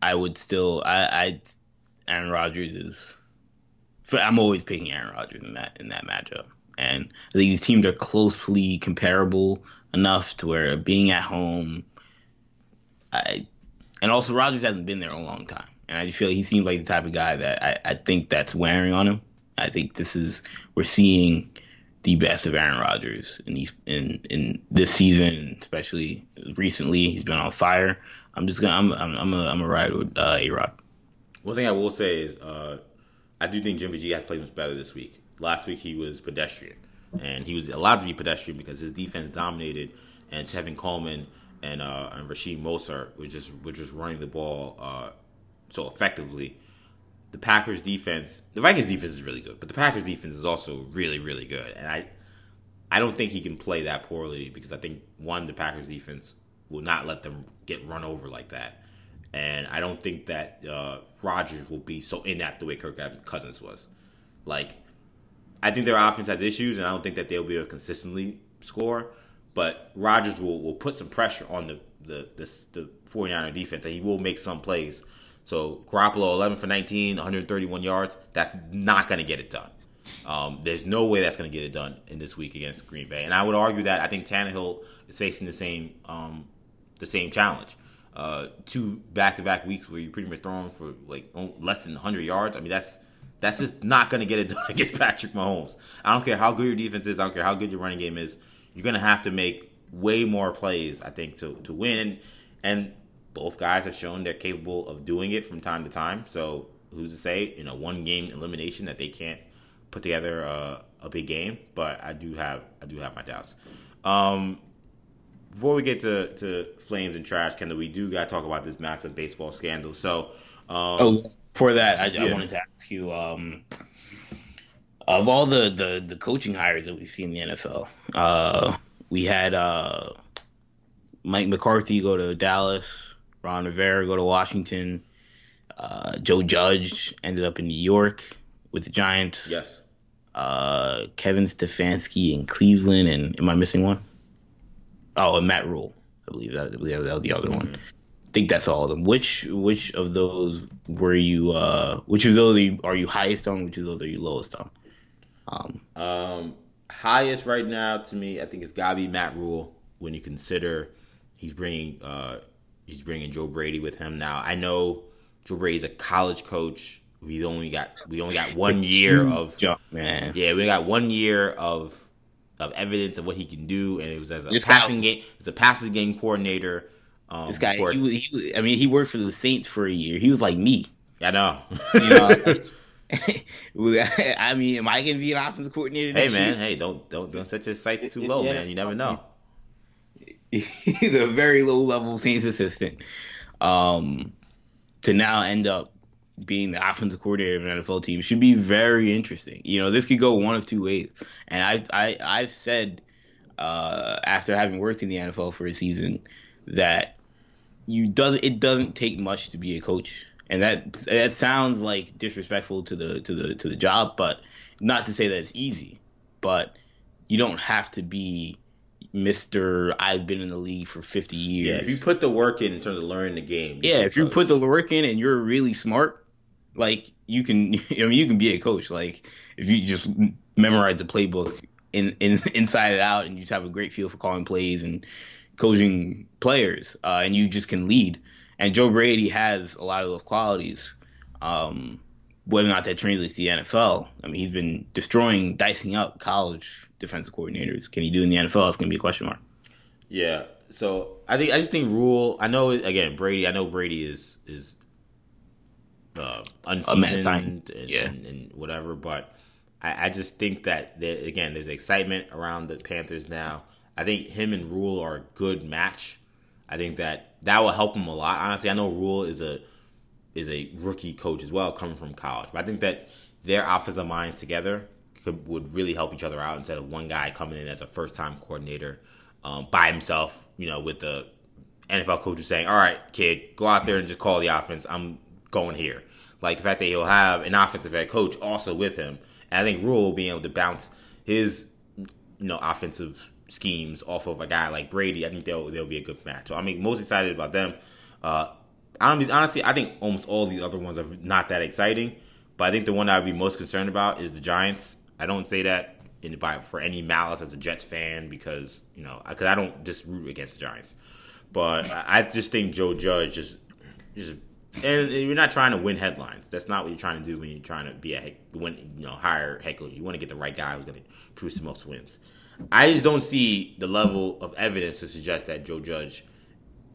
I would still I, I Aaron Rodgers is. I'm always picking Aaron Rodgers in that in that matchup, and these teams are closely comparable enough to where being at home, I, and also Rodgers hasn't been there a long time, and I just feel like he seems like the type of guy that I, I think that's wearing on him. I think this is we're seeing the best of Aaron Rodgers in these in in this season, especially recently. He's been on fire. I'm just gonna I'm I'm I'm a, I'm a ride with uh, A Rod. One thing I will say is, uh, I do think Jimmy G has played much better this week. Last week he was pedestrian, and he was allowed to be pedestrian because his defense dominated, and Tevin Coleman and uh, and Raheem Mostert were just were just running the ball uh, so effectively. The Packers defense, the Vikings defense is really good, but the Packers defense is also really really good, and I I don't think he can play that poorly because I think one the Packers defense will not let them get run over like that. And I don't think that uh, Rodgers will be so inept the way Kirk Cousins was. Like, I think their offense has issues, and I don't think that they'll be able to consistently score. But Rodgers will, will put some pressure on the, the, the, the 49er defense, and he will make some plays. So, Garoppolo, 11 for 19, 131 yards, that's not going to get it done. Um, there's no way that's going to get it done in this week against Green Bay. And I would argue that I think Tannehill is facing the same um, the same challenge. Uh, two back-to-back weeks where you're pretty much throwing for like less than 100 yards. I mean, that's that's just not going to get it done against Patrick Mahomes. I don't care how good your defense is. I don't care how good your running game is. You're going to have to make way more plays, I think, to to win. And both guys have shown they're capable of doing it from time to time. So who's to say in a one-game elimination that they can't put together uh, a big game? But I do have I do have my doubts. Um, before we get to, to flames and trash, Kendall, we do got to talk about this massive baseball scandal. So, um, Oh, for that, I, I wanted to ask you um, of all the, the, the coaching hires that we see in the NFL, uh, we had uh, Mike McCarthy go to Dallas, Ron Rivera go to Washington, uh, Joe Judge ended up in New York with the Giants, yes, uh, Kevin Stefanski in Cleveland, and am I missing one? Oh, and Matt Rhule, I believe that, I believe that was the other one. I think that's all of them. Which which of those were you? Uh, which of those are you, are you highest on? Which of those are you lowest on? Um, Um, highest right now to me, I think it's gotta be Matt Rhule. When you consider he's bringing uh, he's bringing Joe Brady with him now. I know Joe Brady's a college coach. We only got we only got one year of jump, man. yeah we got one year of of evidence of what he can do, and it was as a This guy- passing game as a passing game coordinator. Um, This guy, for- he, he, I mean, he worked for the Saints for a year. He was like me. I know. You know, I mean, am I going to be an offensive coordinator? hey man, year? hey don't don't don't set your sights too low, Yeah. man. You never know. he's a very low level Saints assistant. Um, to now end up being the offensive coordinator of an NFL team should be very interesting. You know, this could go one of two ways. And I, I, I've said uh, after having worked in the NFL for a season that you does it doesn't take much to be a coach, and that that sounds like disrespectful to the to the to the job, but not to say that it's easy, but you don't have to be Mister. I've been in the league for fifty years. Yeah, if you put the work in in terms of learning the game. Yeah, if you coach. put the work in and you're really smart, like you can, I mean, you can be a coach. Like if you just memorize the playbook in, in inside and out, and you just have a great feel for calling plays and coaching players, uh, and you just can lead. And Joe Brady has a lot of those qualities. Um, whether or not that translates to the NFL, I mean, he's been destroying, dicing up college defensive coordinators. Can he do in the NFL? It's going to be a question mark. Yeah. So I think I just think Rhule. I know again Brady. I know Brady is is uh, unseasoned and, yeah. and, and, whatever, but I, I just think that there, again, there's excitement around the Panthers now. I think him and Rhule are a good match. I think that that will help him a lot. Honestly, I know Rhule is a is a rookie coach as well, coming from college. But I think that their offensive minds together could would really help each other out instead of one guy coming in as a first time coordinator um, by himself. You know, with the NFL coaches saying, "All right, kid, go out there and just call the offense. I'm going here." Like the fact that he'll have an offensive head coach also with him, and I think Rhule being able to bounce his you know offensive schemes off of a guy like Brady, I think they'll they'll be a good match. So I'm most excited about them. Uh, honestly, I think almost all the other ones are not that exciting. But I think the one I would be most concerned about is the Giants. I don't say that in by for any malice as a Jets fan because you know because I don't just root against the Giants, but I just think Joe Judge just just and you're not trying to win headlines. That's not what you're trying to do when you're trying to be a win, you know, hire coach. You want to get the right guy who's going to produce the most wins. I just don't see the level of evidence to suggest that Joe Judge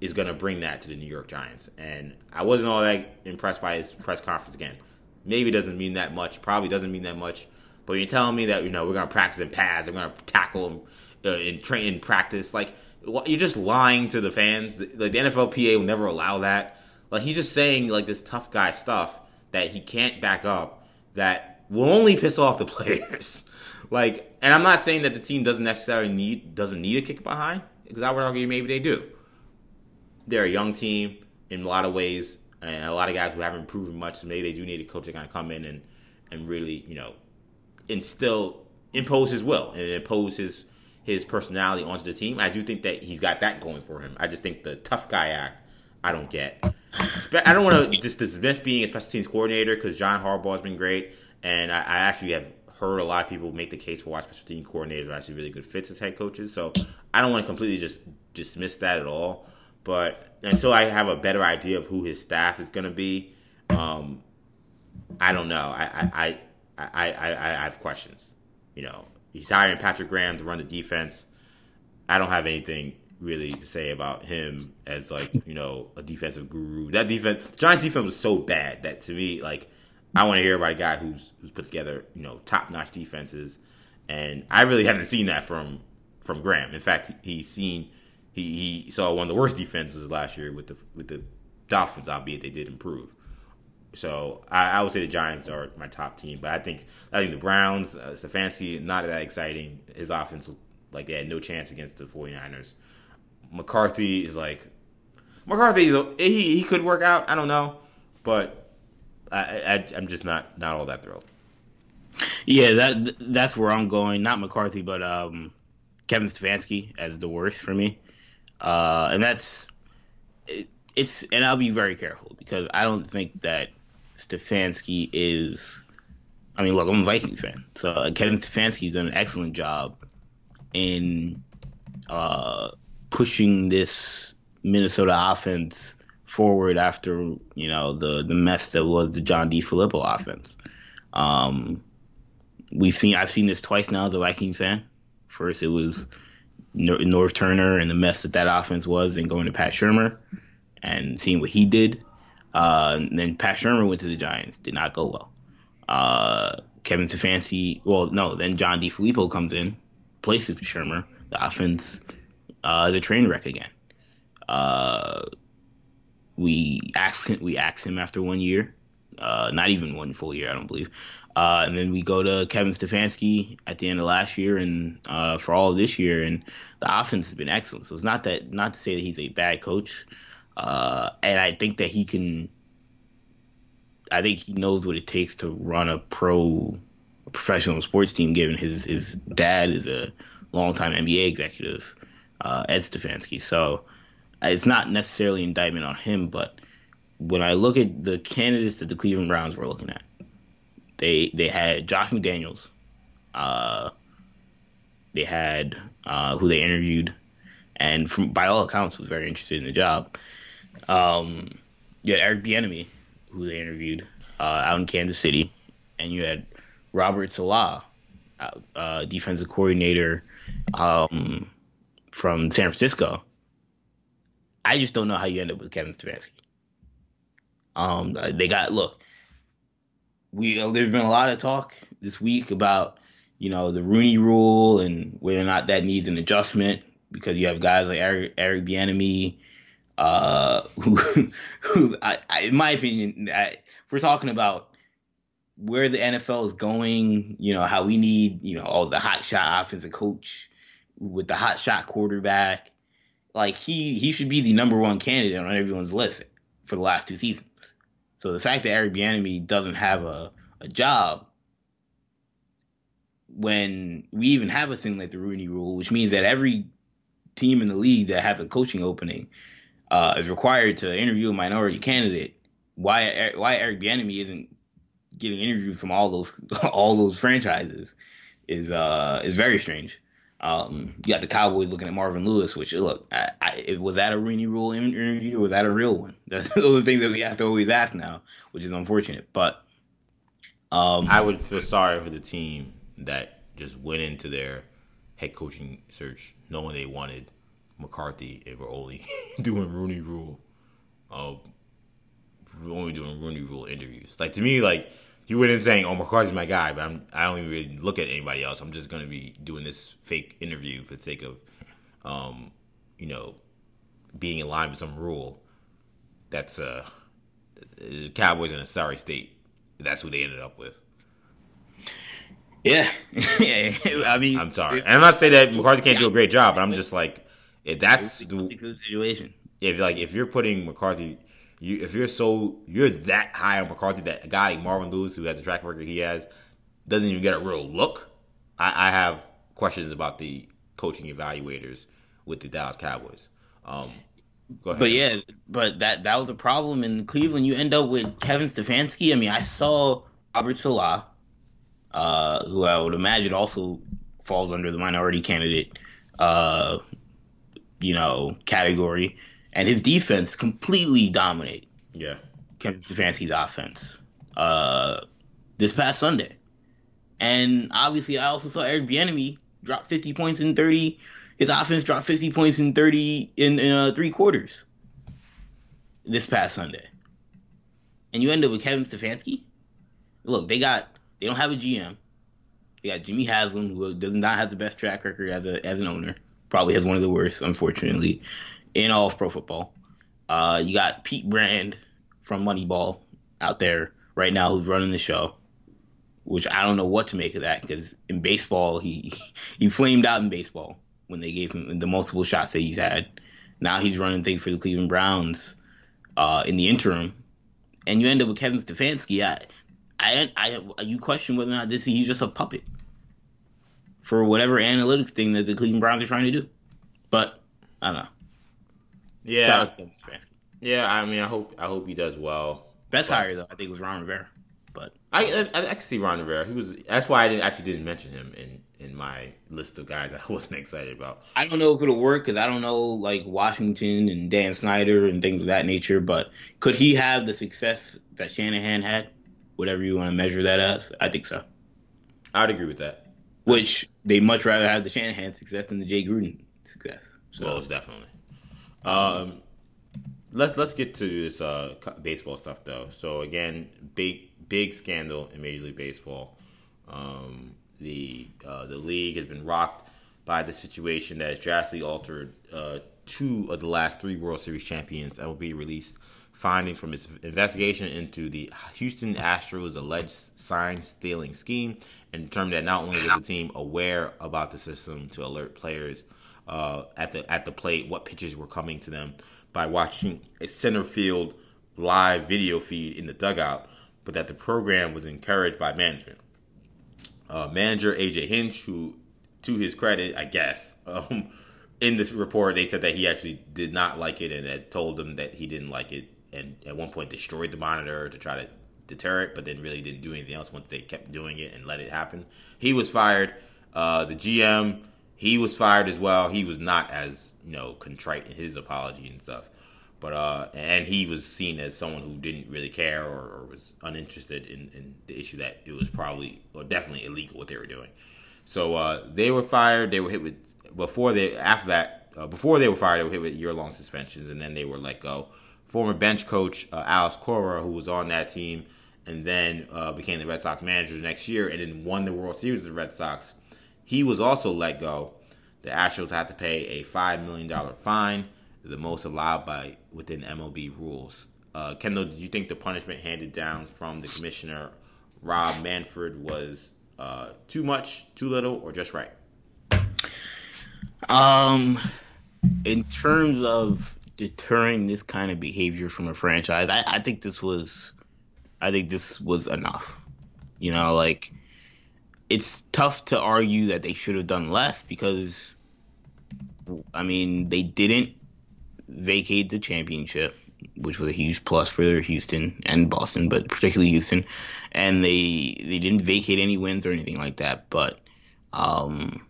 is going to bring that to the New York Giants. And I wasn't all that impressed by his press conference again. Maybe doesn't mean that much. Probably doesn't mean that much. But you're telling me that you know we're going to practice in pads, we're going to tackle uh, in train in practice. Like you're just lying to the fans. Like the NFLPA will never allow that. Like he's just saying like this tough guy stuff that he can't back up. That will only piss off the players. like, and I'm not saying that the team doesn't necessarily need doesn't need a kick behind because I would argue maybe they do they're a young team in a lot of ways, and a lot of guys who haven't proven much. So maybe they do need a coach kind of come in and and really, you know, instill, impose his will and impose his his personality onto the team. I do think that he's got that going for him. I just think the tough guy act, I don't get. I don't want to just dismiss being a special teams coordinator because John Harbaugh has been great, and I, I, actually have heard a lot of people make the case for why special team coordinators are actually really good fits as head coaches. So I don't want to completely just dismiss that at all. But until I have a better idea of who his staff is going to be, um, I don't know. I, I, I, I, I, have questions. You know, he's hiring Patrick Graham to run the defense. I don't have anything really to say about him as like you know a defensive guru. That defense, Giants defense was so bad that to me, like, I want to hear about a guy who's who's put together you know top notch defenses, and I really haven't seen that from from Graham. In fact, he's seen he, he saw one of the worst defenses last year with the with the Dolphins, albeit they did improve. So I, I would say the Giants are my top team, but I think I think the Browns, uh, Stefanski, not that exciting. His offense, like they had no chance against the 49ers. McCarthy is like McCarthy. He he could work out. I don't know, but I, I I'm just not not all that thrilled. Yeah, that that's where I'm going. Not McCarthy, but um, Kevin Stefanski as the worst for me. Uh, and that's it, it's and I'll be very careful because I don't think that Stefanski is. I mean, look, I'm a Vikings fan, so Kevin Stefanski's done an excellent job in uh, pushing this Minnesota offense forward after you know the the mess that was the John DeFilippo offense. Um, we've seen I've seen this twice now as a Vikings fan. First, it was Norv Turner and the mess that that offense was, and going to Pat Shurmur and seeing what he did. Uh, and then Pat Shurmur went to the Giants, did not go well. Uh, Kevin Stefanski, well, no, then John DeFilippo comes in, places Shurmur. The offense, uh, the train wreck again. Uh, we asked we asked him after one year, uh, not even one full year, I don't believe. Uh, and then we go to Kevin Stefanski at the end of last year and uh, for all of this year, and the offense has been excellent. So it's not that not to say that he's a bad coach, uh, and I think that he can. I think he knows what it takes to run a pro, professional sports team. Given his his dad is a longtime NBA executive, uh, Ed Stefanski. So it's not necessarily indictment on him, but when I look at the candidates that the Cleveland Browns were looking at they they had Josh McDaniels, uh, they had uh, who they interviewed, and from by all accounts was very interested in the job. Um, you had Eric Bieniemy, who they interviewed uh, out in Kansas City, and you had Robert Saleh, uh, uh defensive coordinator um, from San Francisco. I just don't know how you end up with Kevin Stefanski. Um, they got look. We there's been a lot of talk this week about you know the Rooney Rule and whether or not that needs an adjustment because you have guys like Eric, Eric Bieniemy, uh, who, who I, I, in my opinion, I, we're talking about where the NFL is going, you know how we need you know all the hot shot offensive coach with the hot shot quarterback, like he he should be the number one candidate on everyone's list for the last two seasons. So the fact that Eric Bieniemy doesn't have a, a job when we even have a thing like the Rooney Rule, which means that every team in the league that has a coaching opening uh, is required to interview a minority candidate. Why why Eric Bieniemy isn't getting interviews from all those all those franchises is uh is very strange. Um, you got the Cowboys looking at Marvin Lewis, which look, I, I, was that a Rooney Rule interview or was that a real one? Are the things that we have to always ask now, which is unfortunate. But um, I would feel sorry for the team that just went into their head coaching search knowing they wanted McCarthy and were only doing Rooney Rule, uh, only doing Rooney Rule interviews. Like to me, like he went in saying, "Oh, McCarthy's my guy," but I'm I don't even really look at anybody else. I'm just gonna be doing this fake interview for the sake of, um, you know, being in line with some rule. That's uh, the Cowboys in a sorry state. That's who they ended up with. Yeah, yeah. I mean, I'm sorry, and I'm not saying that McCarthy can't yeah. do a great job, but I'm just like, if that's the situation, if like if you're putting McCarthy you if you're so you're that high on McCarthy that a guy like Marvin Lewis who has the track record he has doesn't even get a real look. I, I have questions about the coaching evaluators with the Dallas Cowboys. Um, go ahead. but yeah, but that that was a problem in Cleveland. You end up with Kevin Stefanski. I mean, I saw Robert Saleh, uh, who I would imagine also falls under the minority candidate, uh, you know, category and his defense completely dominate. Yeah, Kevin Stefanski's offense uh, this past Sunday, and obviously I also saw Eric Bieniemy drop 50 points in 30. His offense dropped 50 points in 30 in, in uh, three quarters this past Sunday, and you end up with Kevin Stefanski. Look, they got they don't have a GM. They got Jimmy Haslam, who does not have the best track record as a as an owner. Probably has one of the worst, unfortunately in all of pro football. Uh, you got Pete Brand from Moneyball out there right now who's running the show, which I don't know what to make of that because in baseball he he flamed out in baseball when they gave him the multiple shots that he's had. Now he's running things for the Cleveland Browns uh, in the interim, and you end up with Kevin Stefanski. I, I, I, you question whether or not this he's just a puppet for whatever analytics thing that the Cleveland Browns are trying to do. But I don't know. Yeah. Yeah, I mean, I hope I hope he does well. Best but, hire though, I think was Ron Rivera. But I, I I, can see Ron Rivera. He was that's why I didn't actually didn't mention him in in my list of guys I wasn't excited about. I don't know if it'll work because I don't know like Washington and Dan Snyder and things of that nature. But could he have the success that Shanahan had? Whatever you want to measure that as, I think so. I'd agree with that. Which they much rather have the Shanahan success than the Jay Gruden success. So Most definitely. Um, let's let's get to this uh, baseball stuff though. So again, big big scandal in Major League Baseball. Um, the uh, the league has been rocked by the situation that has drastically altered uh, two of the last three World Series champions and will be released findings from its investigation into the Houston Astros alleged sign stealing scheme and determined that not only was the team aware about the system to alert players uh, at the at the plate what pitches were coming to them by watching a center field live video feed in the dugout, but that the program was encouraged by management. Uh, manager AJ Hinch, who, to his credit, I guess, um, in this report they said that he actually did not like it and had told them that he didn't like it, and at one point destroyed the monitor to try to deter it, but then really didn't do anything else once they kept doing it and let it happen. He was fired. Uh, the GM he was fired as well. He was not as you know contrite in his apology and stuff. But uh, and he was seen as someone who didn't really care or, or was uninterested in, in, the issue that it was probably or definitely illegal what they were doing. So uh, they were fired. They were hit with before they after that uh, before they were fired. They were hit with year long suspensions, and then they were let go. Former bench coach uh, Alex Cora, who was on that team, and then uh, became the Red Sox manager the next year, and then won the World Series with the Red Sox. He was also let go. The Astros had to pay a five million dollar fine the most allowed by within MLB rules. Uh, Kendall, did you think the punishment handed down from the commissioner Rob Manfred was uh, too much, too little, or just right? Um, in terms of deterring this kind of behavior from a franchise, I, I think this was, I think this was enough. You know, like it's tough to argue that they should have done less because, I mean, they didn't vacate the championship, which was a huge plus for Houston and Boston, but particularly Houston. And they they didn't vacate any wins or anything like that. But um,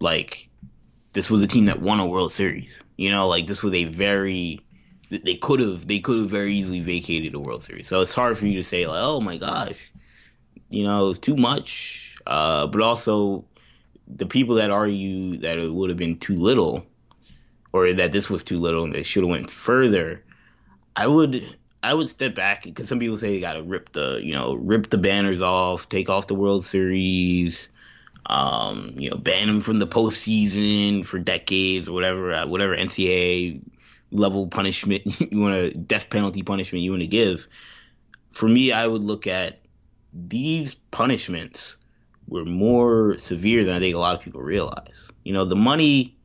like this was a team that won a World Series. You know, like this was a very they could have they could have very easily vacated a World Series. So it's hard for you to say like, oh my gosh, you know, it's too much. Uh, but also the people that argue that it would have been too little or that this was too little and they should have went further, I would I would step back because some people say you got to rip the you know rip the banners off, take off the World Series, um, you know ban them from the postseason for decades or whatever uh, whatever NCAA level punishment you want to death penalty punishment you want to give. For me, I would look at these punishments were more severe than I think a lot of people realize. You know, the money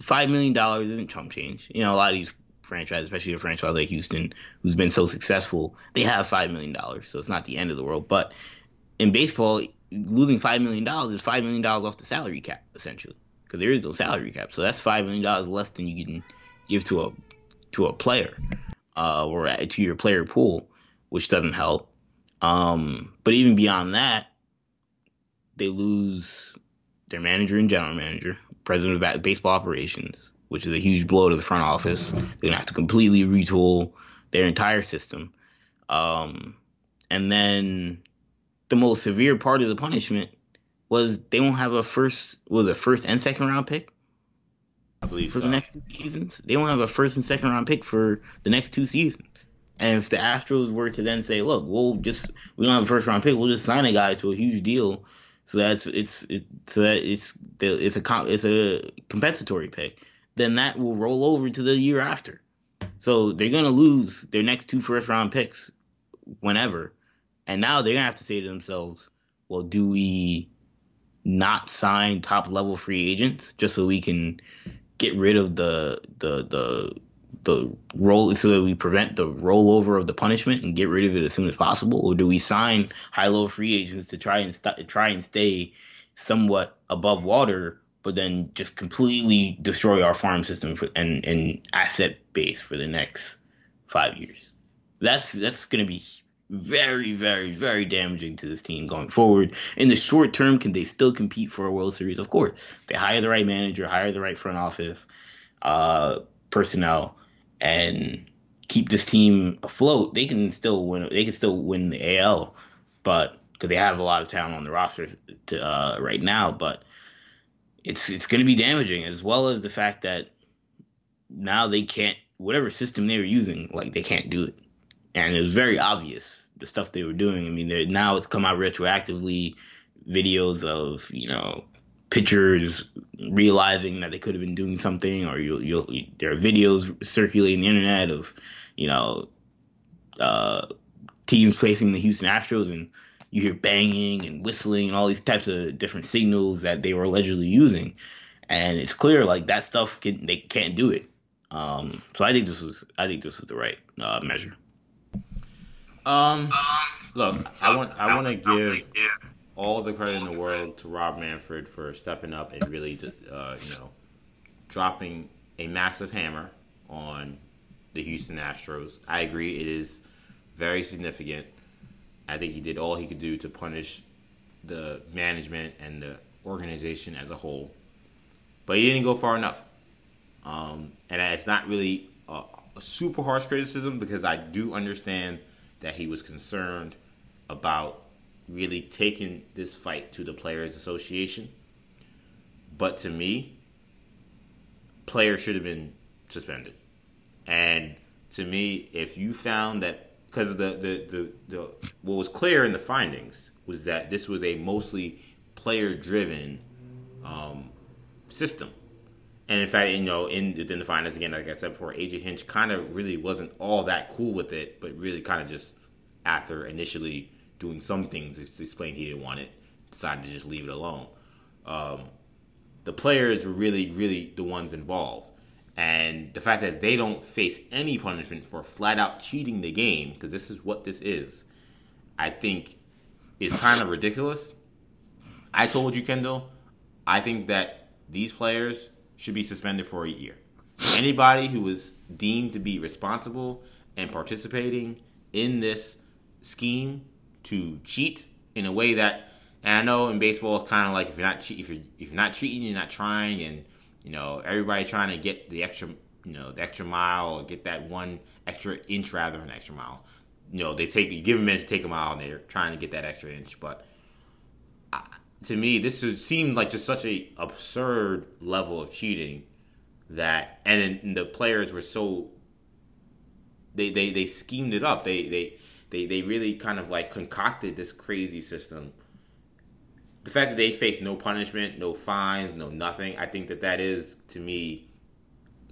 five million dollars isn't chump change. You know, a lot of these franchises, especially a franchise like Houston, who's been so successful, they have five million dollars, so it's not the end of the world. But in baseball, losing five million dollars is five million dollars off the salary cap, essentially, because there is no salary cap. So that's five million dollars less than you can give to a to a player uh, or to your player pool, which doesn't help. Um, but even beyond that, they lose their manager and general manager, president of baseball operations, which is a huge blow to the front office. They're gonna have to completely retool their entire system. Um, and then the most severe part of the punishment was they won't have a first was a first and second round pick. I believe for so. the next two seasons. They won't have a first and second round pick for the next two seasons. And if the Astros were to then say, "Look, we'll just we don't have a first round pick, we'll just sign a guy to a huge deal so that's it's it, so that it's it's a it's a compensatory pick. Then that will roll over to the year after. So they're gonna lose their next two first round picks whenever, and now they're gonna have to say to themselves, well, do we not sign top level free agents just so we can get rid of the the the the roll so that we prevent the rollover of the punishment and get rid of it as soon as possible, or do we sign high low free agents to try and st- try and stay somewhat above water, but then just completely destroy our farm system for, and and asset base for the next five years? That's that's going to be very, very, very damaging to this team going forward. In the short term, can they still compete for a World Series? Of course, they hire the right manager, hire the right front office uh, personnel and keep this team afloat, they can still win. They can still win the AL, but because they have a lot of talent on the roster to, uh, right now. But it's it's going to be damaging, as well as the fact that now they can't whatever system they were using, like they can't do it, and it was very obvious the stuff they were doing. I mean, now it's come out retroactively, videos of you know pitchers realizing that they could have been doing something, or you'll, you'll there are videos circulating the internet of you know uh, teams facing the Houston Astros, and you hear banging and whistling and all these types of different signals that they were allegedly using, and it's clear like that stuff can, they can't do it. Um, so I think this was I think this was the right uh, measure. Um, look, I want I want to give all the credit in the world to Rob Manfred for stepping up and really, uh, you know, dropping a massive hammer on the Houston Astros. I agree, it is very significant. I think he did all he could do to punish the management and the organization as a whole. but he didn't go far enough. Um, and it's not really a, a super harsh criticism because I do understand that he was concerned about really taking this fight to the Players Association. But to me, players should have been suspended. And to me, if you found that because the, the the the what was clear in the findings was that this was a mostly player driven um, system. And in fact, you know, in within the finals again, like I said before, AJ Hinch kind of really wasn't all that cool with it, but really kind of just after initially doing some things to explain he didn't want it, decided to just leave it alone. Um, the players were really, really the ones involved. And the fact that they don't face any punishment for flat out cheating the game, because this is what this is, I think is kind of ridiculous. I told you, Kendall, I think that these players should be suspended for a year. Anybody who is deemed to be responsible and participating in this scheme to cheat in a way that, and I know in baseball it's kind of like if you're not che- if you're if you're not cheating, you're not trying, and you know everybody trying to get the extra you know the extra mile or get that one extra inch rather than extra mile. You know they take you give them minutes to take a mile, and they're trying to get that extra inch, but. I, to me, this seemed like just such a absurd level of cheating that, and, and the players were so they, they they schemed it up. They they they they really kind of like concocted this crazy system. The fact that they face no punishment, no fines, no nothing, I think that that is to me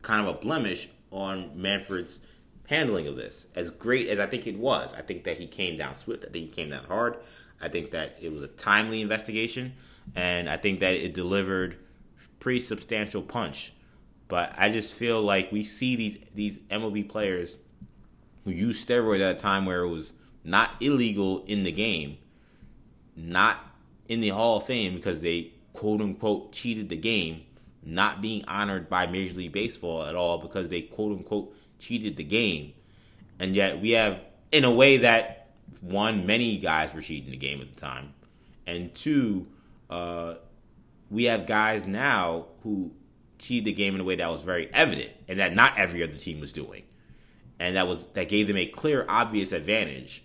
kind of a blemish on Manfred's handling of this. As great as I think it was, I think that he came down swift. I think he came down hard. I think that it was a timely investigation, and I think that it delivered pretty substantial punch. But I just feel like we see these these MLB players who used steroids at a time where it was not illegal in the game, not in the Hall of Fame because they quote unquote cheated the game, not being honored by Major League Baseball at all because they quote unquote cheated the game. And yet we have, in a way that one, many guys were cheating the game at the time, and two, uh, we have guys now who cheated the game in a way that was very evident and that not every other team was doing, and that was that gave them a clear, obvious advantage.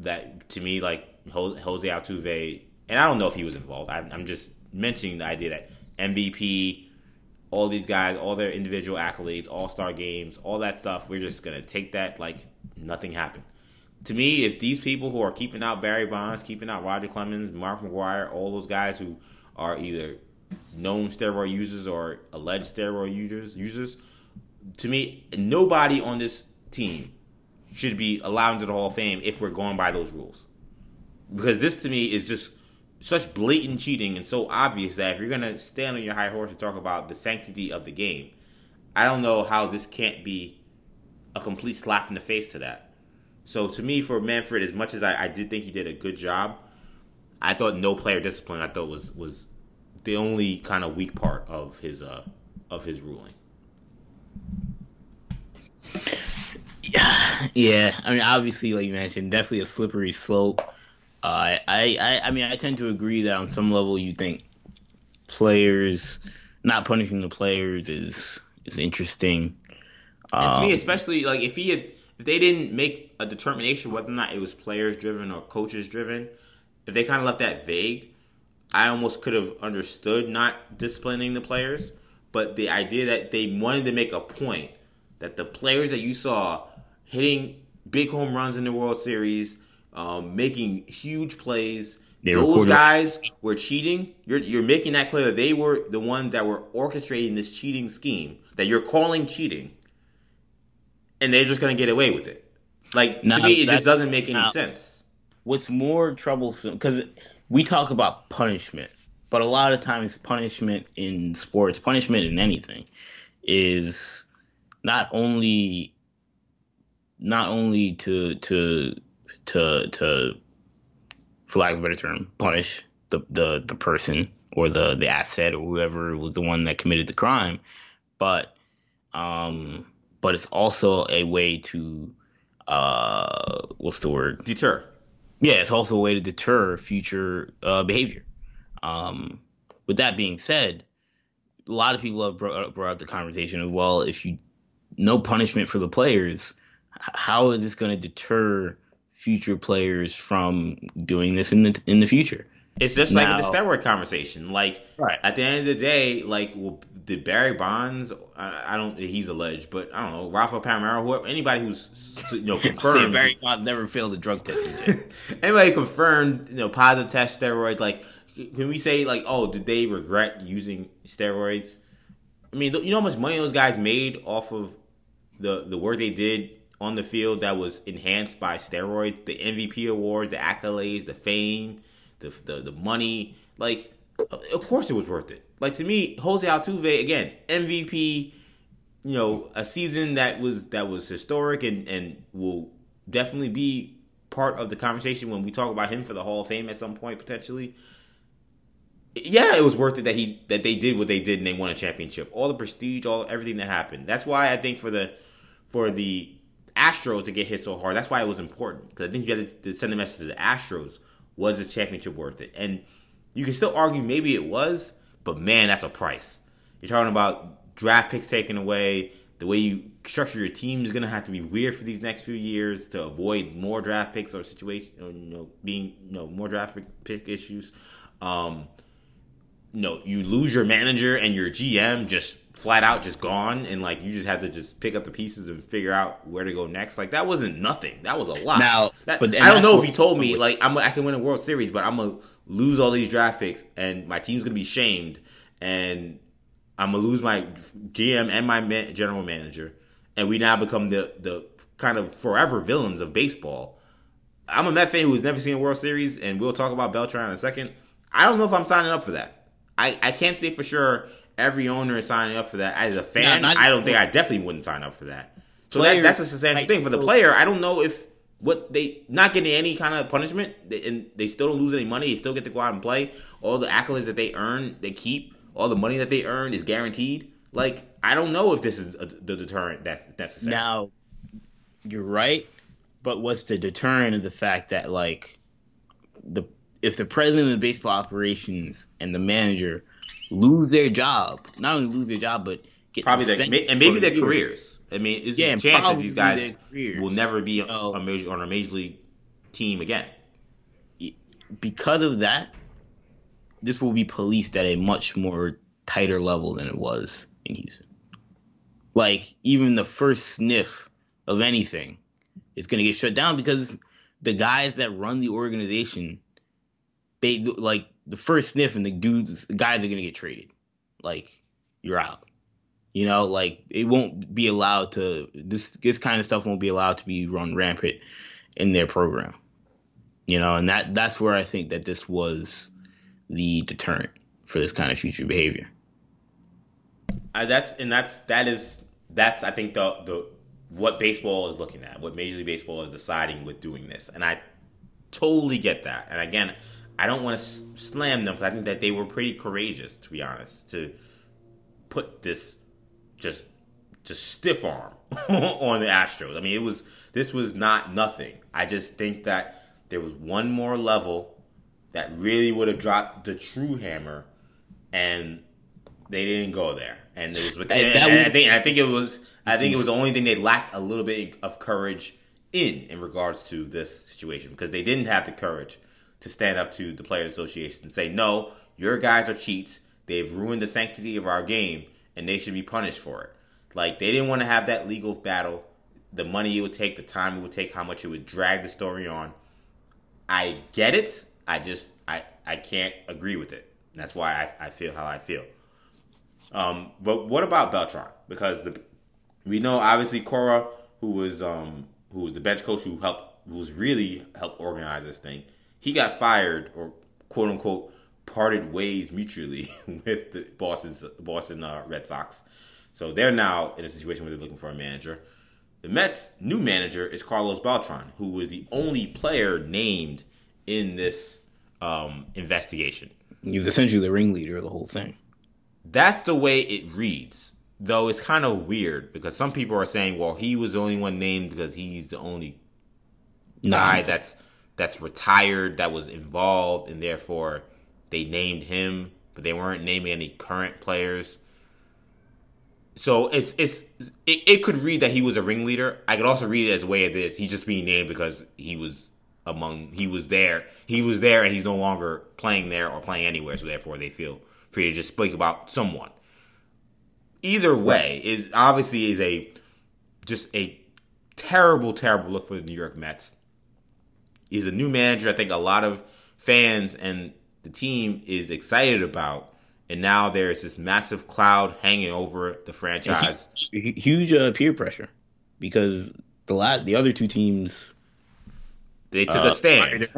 That to me, like Jose Altuve, and I don't know if he was involved. I'm just mentioning the idea that MVP, all these guys, all their individual accolades, All Star games, all that stuff. We're just gonna take that like nothing happened to me, if these people who are keeping out Barry Bonds, keeping out Roger Clemens, Mark McGwire, all those guys who are either known steroid users or alleged steroid users, users, to me, nobody on this team should be allowed into the Hall of Fame if we're going by those rules. Because this to me is just such blatant cheating and so obvious that if you're gonna stand on your high horse and talk about the sanctity of the game, I don't know how this can't be a complete slap in the face to that. So to me, for Manfred, as much as I, I did think he did a good job, I thought no player discipline. I thought was was the only kind of weak part of his uh of his ruling. Yeah, yeah. I mean, obviously, like you mentioned, definitely a slippery slope. Uh, I, I, I mean, I tend to agree that on some level, you think players not punishing the players is is interesting. And to me, um, especially like if he had if they didn't make a determination whether or not it was players driven or coaches driven, if they kind of left that vague, I almost could have understood not disciplining the players. But the idea that they wanted to make a point that the players that you saw hitting big home runs in the World Series, um, making huge plays, they those guys were cheating. You're you're making that clear that they were the ones that were orchestrating this cheating scheme that you're calling cheating and they're just gonna get away with it. Like to me, it just doesn't make any sense. What's more troublesome because we talk about punishment, but a lot of times punishment in sports, punishment in anything, is not only not only to to to to for lack of a better term, punish the the, the person or the the asset or whoever was the one that committed the crime, but um but it's also a way to uh, what's the word? Deter. Yeah, it's also a way to deter future uh, behavior. Um, with that being said, a lot of people have brought, brought up the conversation of well, if you no punishment for the players, how is this going to deter future players from doing this in the in the future? It's just like the steroid conversation. Like right. at the end of the day, like well, did Barry Bonds? I, I, don't. He's alleged, but I don't know. Rafael Palmeiro, whoever, anybody who's you know confirmed. Barry Bonds never failed a drug test. anybody confirmed, you know, positive test steroids. Like, can we say like, oh, did they regret using steroids? I mean, you know how much money those guys made off of the the work they did on the field that was enhanced by steroids, the MVP awards, the accolades, the fame, the the, the money. Like, of course, it was worth it. Like to me, Jose Altuve again MVP. You know, a season that was that was historic and and will definitely be part of the conversation when we talk about him for the Hall of Fame at some point potentially. Yeah, it was worth it that he that they did what they did and they won a championship. All the prestige, all everything that happened. That's why I think for the for the Astros to get hit so hard, that's why it was important because I think you had to send a message to the Astros: was this championship worth it? And you can still argue maybe it was, but man, that's a price. You're talking about draft picks taken away. The way you structure your team is going to have to be weird for these next few years to avoid more draft picks or situation, or, you know, being you know more draft pick issues. Um, you know, you lose your manager and your GM just flat out just gone, and like you just had to just pick up the pieces and figure out where to go next. Like that wasn't nothing. That was a lot. Now, that, but I don't know if you told me like I'm I can win a World Series, but I'm gonna lose all these draft picks, and my team's gonna be shamed, and I'm gonna lose my GM and my man, general manager, and we now become the the kind of forever villains of baseball. I'm a Met fan who's never seen a World Series, and we'll talk about Beltran in a second. I don't know if I'm signing up for that. I, I can't say for sure every owner is signing up for that. As a fan, no, I don't think I definitely wouldn't sign up for that. So that, that's a substantial thing for the player. I don't know if what they not getting any kind of punishment and they still don't lose any money. They still get to go out and play. All the accolades that they earn, they keep. All the money that they earn is guaranteed. Like I don't know if this is a, the deterrent that's necessary. Now, you're right, but what's the deterrent of the fact that like the if the president of baseball operations and the manager lose their job, not only lose their job, but get probably their, and maybe their years. careers. I mean, it's yeah, a chance that these guys will never be a major, on a major league team again. Because of that, this will be policed at a much more tighter level than it was in Houston. Like even the first sniff of anything is going to get shut down because the guys that run the organization, they like the first sniff and the dudes, the guys are to get traded. Like you're out. You know, like it won't be allowed to this this kind of stuff won't be allowed to be run rampant in their program. You know, and that that's where I think that this was the deterrent for this kind of future behavior. Uh, that's and that's that is that's I think the the what baseball is looking at, what Major League Baseball is deciding with doing this, and I totally get that. And again, I don't want to slam them because I think that they were pretty courageous, to be honest, to put this just just stiff arm on the Astros. I mean, it was this was not nothing. I just think that there was one more level that really would have dropped the true hammer, and they didn't go there. And it was with, and, and I think I think it was I think it was the only thing they lacked a little bit of courage in in regards to this situation because they didn't have the courage to stand up to the Players Association and say, "No, your guys are cheats. They've ruined the sanctity of our game." and they should be punished for it. Like they didn't want to have that legal battle, the money it would take, the time it would take, how much it would drag the story on. I get it. I just I I can't agree with it. that's why I, I feel how I feel. Um, but what about Beltran? Because the we know obviously Cora, who was um who was the bench coach who helped who was really helped organize this thing, he got fired or quote unquote parted ways mutually with the Boston's Boston uh, Red Sox. So they're now in a situation where they're looking for a manager. The Mets' new manager is Carlos Beltran, who was the only player named in this um, investigation. He was essentially the ringleader of the whole thing. That's the way it reads, though it's kind of weird because some people are saying, "Well, he was the only one named because he's the only guy that's that's retired that was involved, and therefore they named him, but they weren't naming any current players. so it's it's it, it, could read that he was a ringleader. I could also read it as a way of this. He's just being named because he was among he was there. He was there and he's no longer playing there or playing anywhere, so therefore they feel free to just speak about someone. Either way, is obviously is a just a terrible, terrible look for the New York Mets. He's a new manager. I think a lot of fans and the team is excited about and now there's this massive cloud hanging over the franchise. Huge, huge uh, peer pressure because the last the other two teams they took uh, a stand.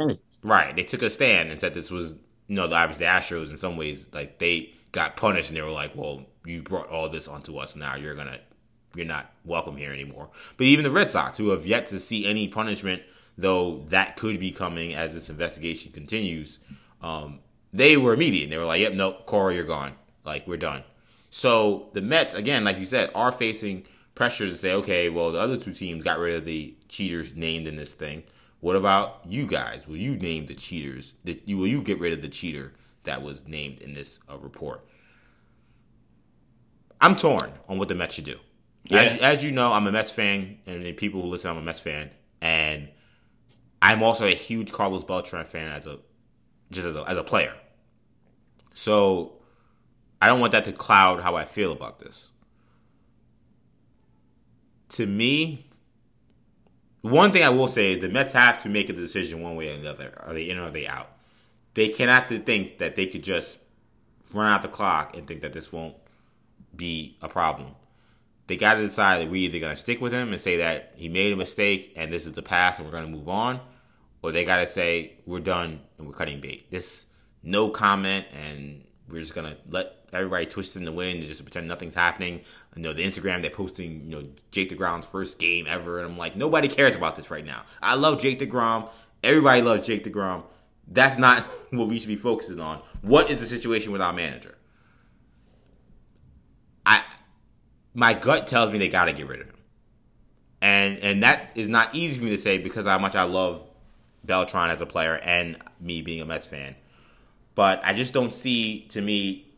Right, they took a stand and said this was you know obviously the Astros in some ways like they got punished and they were like, well, you brought all this onto us now you're gonna you're not welcome here anymore. But even the Red Sox, who have yet to see any punishment, though that could be coming as this investigation continues. Um, they were immediate. They were like, "Yep, nope, Cora, you're gone. Like we're done." So the Mets, again, like you said, are facing pressure to say, "Okay, well, the other two teams got rid of the cheaters named in this thing. What about you guys? Will you name the cheaters? That you will you get rid of the cheater that was named in this uh, report?" I'm torn on what the Mets should do. Yeah. As, as, you know, I'm a Mets fan, and the people who listen, I'm a Mets fan, and I'm also a huge Carlos Beltran fan as a just as a, as a player. So I don't want that to cloud how I feel about this. To me, one thing I will say is the Mets have to make a decision one way or the other. Are they in or are they out? They cannot think that they could just run out the clock and think that this won't be a problem. They got to decide that we're either going to stick with him and say that he made a mistake and this is the past and we're going to move on, or they got to say we're done and we're cutting bait. This no comment and we're just gonna let everybody twist in the wind and just pretend nothing's happening. You know, the Instagram they're posting, you know, Jake DeGrom's first game ever, and I'm like, nobody cares about this right now. I love Jake DeGrom. Everybody loves Jake DeGrom. That's not what we should be focusing on. What is the situation with our manager? I my gut tells me they gotta get rid of him. And and that is not easy for me to say because how much I love Beltran as a player and me being a Mets fan. But I just don't see to me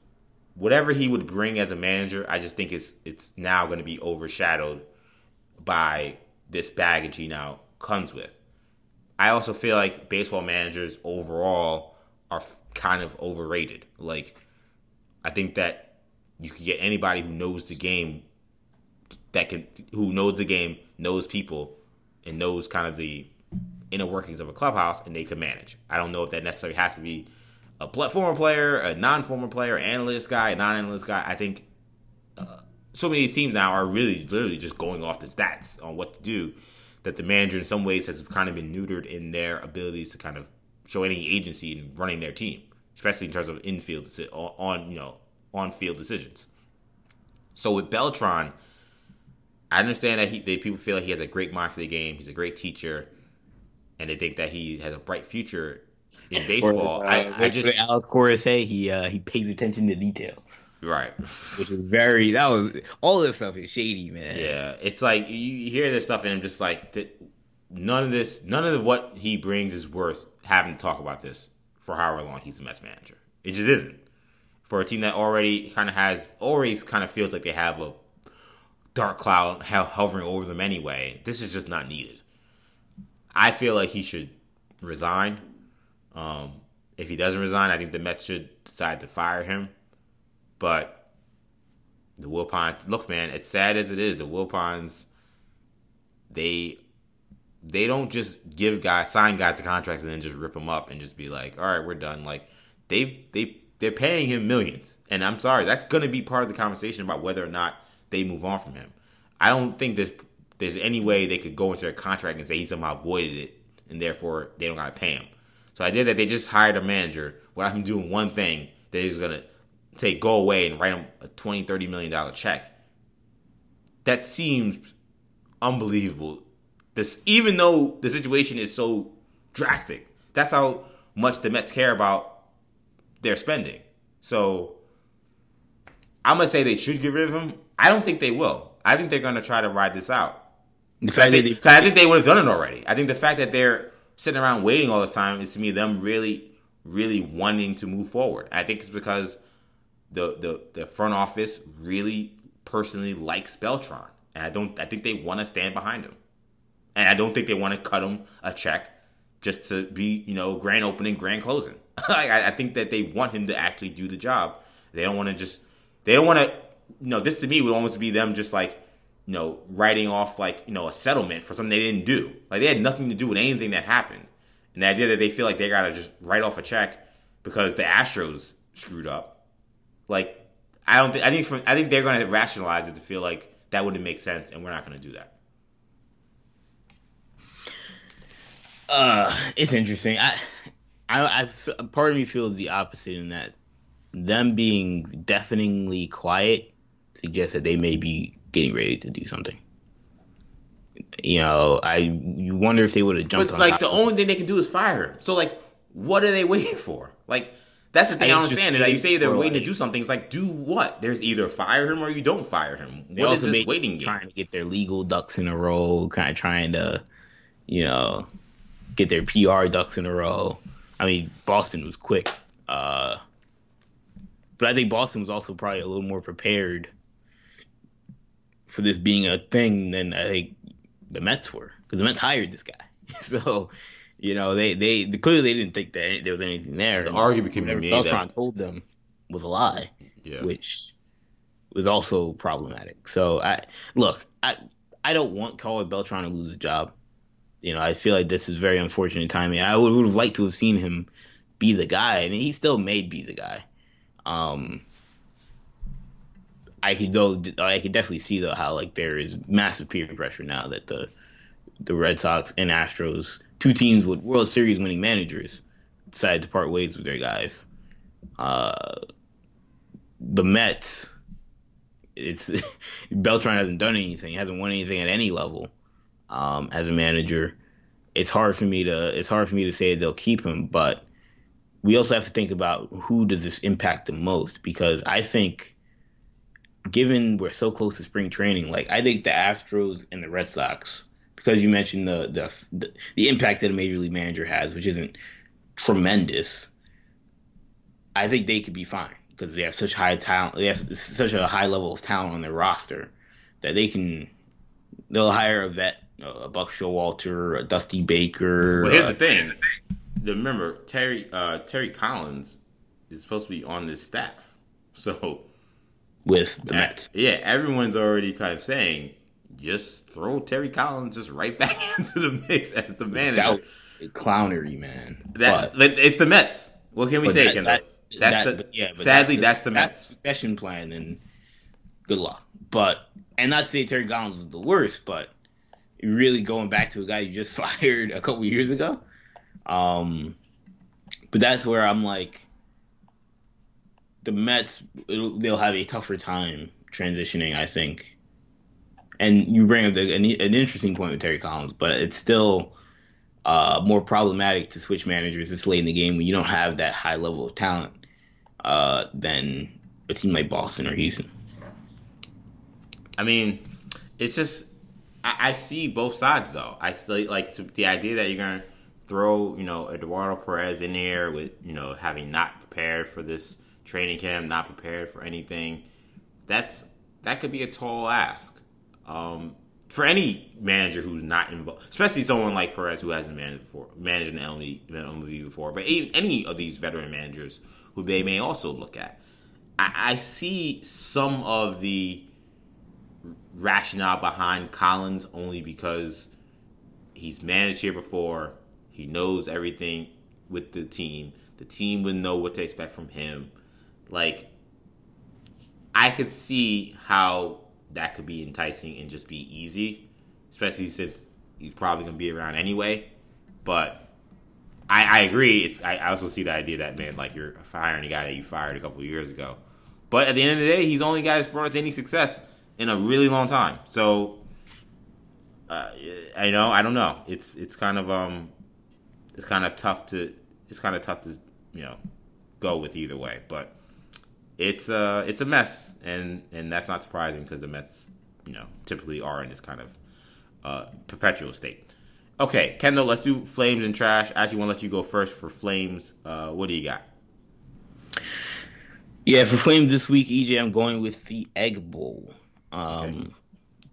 whatever he would bring as a manager. I just think it's it's now going to be overshadowed by this baggage he now comes with. I also feel like baseball managers overall are kind of overrated. Like I think that you can get anybody who knows the game that can who knows the game, knows people, and knows kind of the inner workings of a clubhouse, and they can manage. I don't know if that necessarily has to be a former player, a non-former player, analyst guy, non-analyst guy. I think uh, so many these teams now are really literally just going off the stats on what to do. That the manager, in some ways, has kind of been neutered in their abilities to kind of show any agency in running their team, especially in terms of infield on you know on field decisions. So with Beltran, I understand that he they, people feel like he has a great mind for the game. He's a great teacher, and they think that he has a bright future in baseball. Or, uh, I, I just Alex Cora say he uh, he paid attention to detail. Right. Which is very that was all this stuff is shady, man. Yeah, it's like you hear this stuff and I'm just like none of this, none of what he brings is worth having to talk about this for however long he's the Mets manager. It just isn't for a team that already kind of has always kind of feels like they have a dark cloud hovering over them anyway. This is just not needed. I feel like he should resign um, if he doesn't resign, I think the Mets should decide to fire him. But the Wilpons, look, man, as sad as it is, the Wilpons, they they don't just give guys sign guys to contracts and then just rip them up and just be like, all right, we're done. Like they they they're paying him millions, and I'm sorry, that's going to be part of the conversation about whether or not they move on from him. I don't think there's there's any way they could go into their contract and say he somehow voided it, and therefore they don't got to pay him. So I did that. They just hired a manager without him doing one thing. They're just gonna say go away and write him a 20 30 million dollar check. That seems unbelievable. This even though the situation is so drastic. That's how much the Mets care about their spending. So I'm gonna say they should get rid of him. I don't think they will. I think they're gonna try to ride this out. I think, I think they would have done it already. I think the fact that they're sitting around waiting all this time is to me them really, really wanting to move forward. I think it's because the the, the front office really personally likes Beltran, and I don't. I think they want to stand behind him, and I don't think they want to cut him a check just to be, you know, grand opening, grand closing. I, I think that they want him to actually do the job. They don't want to just. They don't want to. You know, this to me would almost be them just like, you know, writing off like you know a settlement for something they didn't do. Like they had nothing to do with anything that happened. And the idea that they feel like they gotta just write off a check because the Astros screwed up, like I don't think I think from, I think they're gonna rationalize it to feel like that wouldn't make sense, and we're not gonna do that. Uh, it's interesting. I, I, I, part of me feels the opposite in that them being deafeningly quiet suggests that they may be getting ready to do something. You know, I you wonder if they would have jumped but, on. Like the only thing they can do is fire him. So like, what are they waiting for? Like that's the thing I, I understand is that you say they're waiting like, to do something. It's like do what? There's either fire him or you don't fire him. What is this waiting game? Trying to get their legal ducks in a row, kind of trying to, you know, get their PR ducks in a row. I mean, Boston was quick, uh, but I think Boston was also probably a little more prepared for this being a thing than I think the Mets were because the Mets hired this guy. so, you know, they, they clearly they didn't think that there was anything there. The argument can be made Beltran that told them was a lie, yeah. which was also problematic. So I look, I I don't want Carlos Beltran to lose his job. You know, I feel like this is very unfortunate timing. I would, would have liked to have seen him be the guy, and he still may be the guy. Um, I could though I could definitely see though how like there is massive peer pressure now that the the Red Sox and Astros, two teams with World Series winning managers, decided to part ways with their guys. Uh, the Mets, it's Beltran hasn't done anything, he hasn't won anything at any level um, as a manager. It's hard for me to it's hard for me to say they'll keep him, but we also have to think about who does this impact the most because I think given we're so close to spring training, like I think the Astros and the Red Sox, because you mentioned the the the, the impact that a major league manager has, which isn't tremendous, I think they could be fine because they have such high talent. They have such a high level of talent on their roster that they can they'll hire a vet, a Buck Showalter, a Dusty Baker. Well, here's uh, the thing. Remember, Terry uh, Terry Collins is supposed to be on this staff, so with the Mets. Yeah, everyone's already kind of saying just throw Terry Collins just right back into the mix as the manager. Clownery, man. That but, it's the Mets. What can we say, that, That's, that's that, the yeah. sadly, that's the, that's the Mets succession plan, and good luck. But and not to say Terry Collins was the worst, but really going back to a guy you just fired a couple years ago. Um, but that's where I'm like, the Mets they'll have a tougher time transitioning, I think. And you bring up the, an, an, interesting point with Terry Collins, but it's still uh, more problematic to switch managers this late in the game when you don't have that high level of talent uh, than a team like Boston or Houston. I mean, it's just I, I see both sides though. I see like to, the idea that you're gonna throw you know Eduardo Perez in there with you know having not prepared for this training camp, not prepared for anything. That's that could be a tall ask um, for any manager who's not involved, especially someone like Perez who hasn't managed before, managed an MLB, before. But any of these veteran managers who they may also look at, I, I see some of the rationale behind Collins only because he's managed here before. He knows everything with the team. The team would know what to expect from him. Like, I could see how that could be enticing and just be easy, especially since he's probably gonna be around anyway. But I, I agree. It's, I, also see the idea that man, like you're firing a guy that you fired a couple years ago. But at the end of the day, he's only guy that's brought us any success in a really long time. So, uh, I know I don't know. It's it's kind of um, it's kind of tough to it's kind of tough to you know go with either way. But it's uh it's a mess, and and that's not surprising because the Mets, you know, typically are in this kind of uh, perpetual state. Okay, Kendall, let's do flames and trash. I actually want to let you go first for flames. Uh, what do you got? Yeah, for flames this week, EJ, I'm going with the Egg Bowl. Um, okay.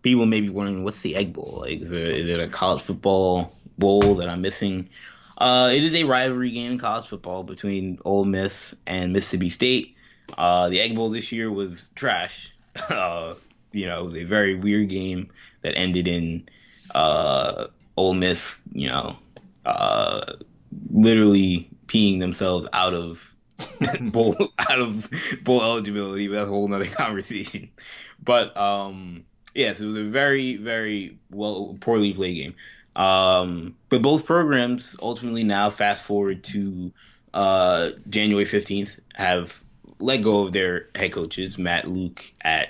People may be wondering, what's the Egg Bowl? Like, is it, is it a college football bowl that I'm missing? Uh, it is a rivalry game in college football between Ole Miss and Mississippi State. Uh, the Egg Bowl this year was trash. Uh, you know, it was a very weird game that ended in uh, Ole Miss, you know, uh, literally peeing themselves out of bowl out of bowl eligibility. But that's a whole other conversation. But um, yes, it was a very very well poorly played game. Um, but both programs ultimately now fast forward to uh, January fifteenth have let go of their head coaches. Matt Luke at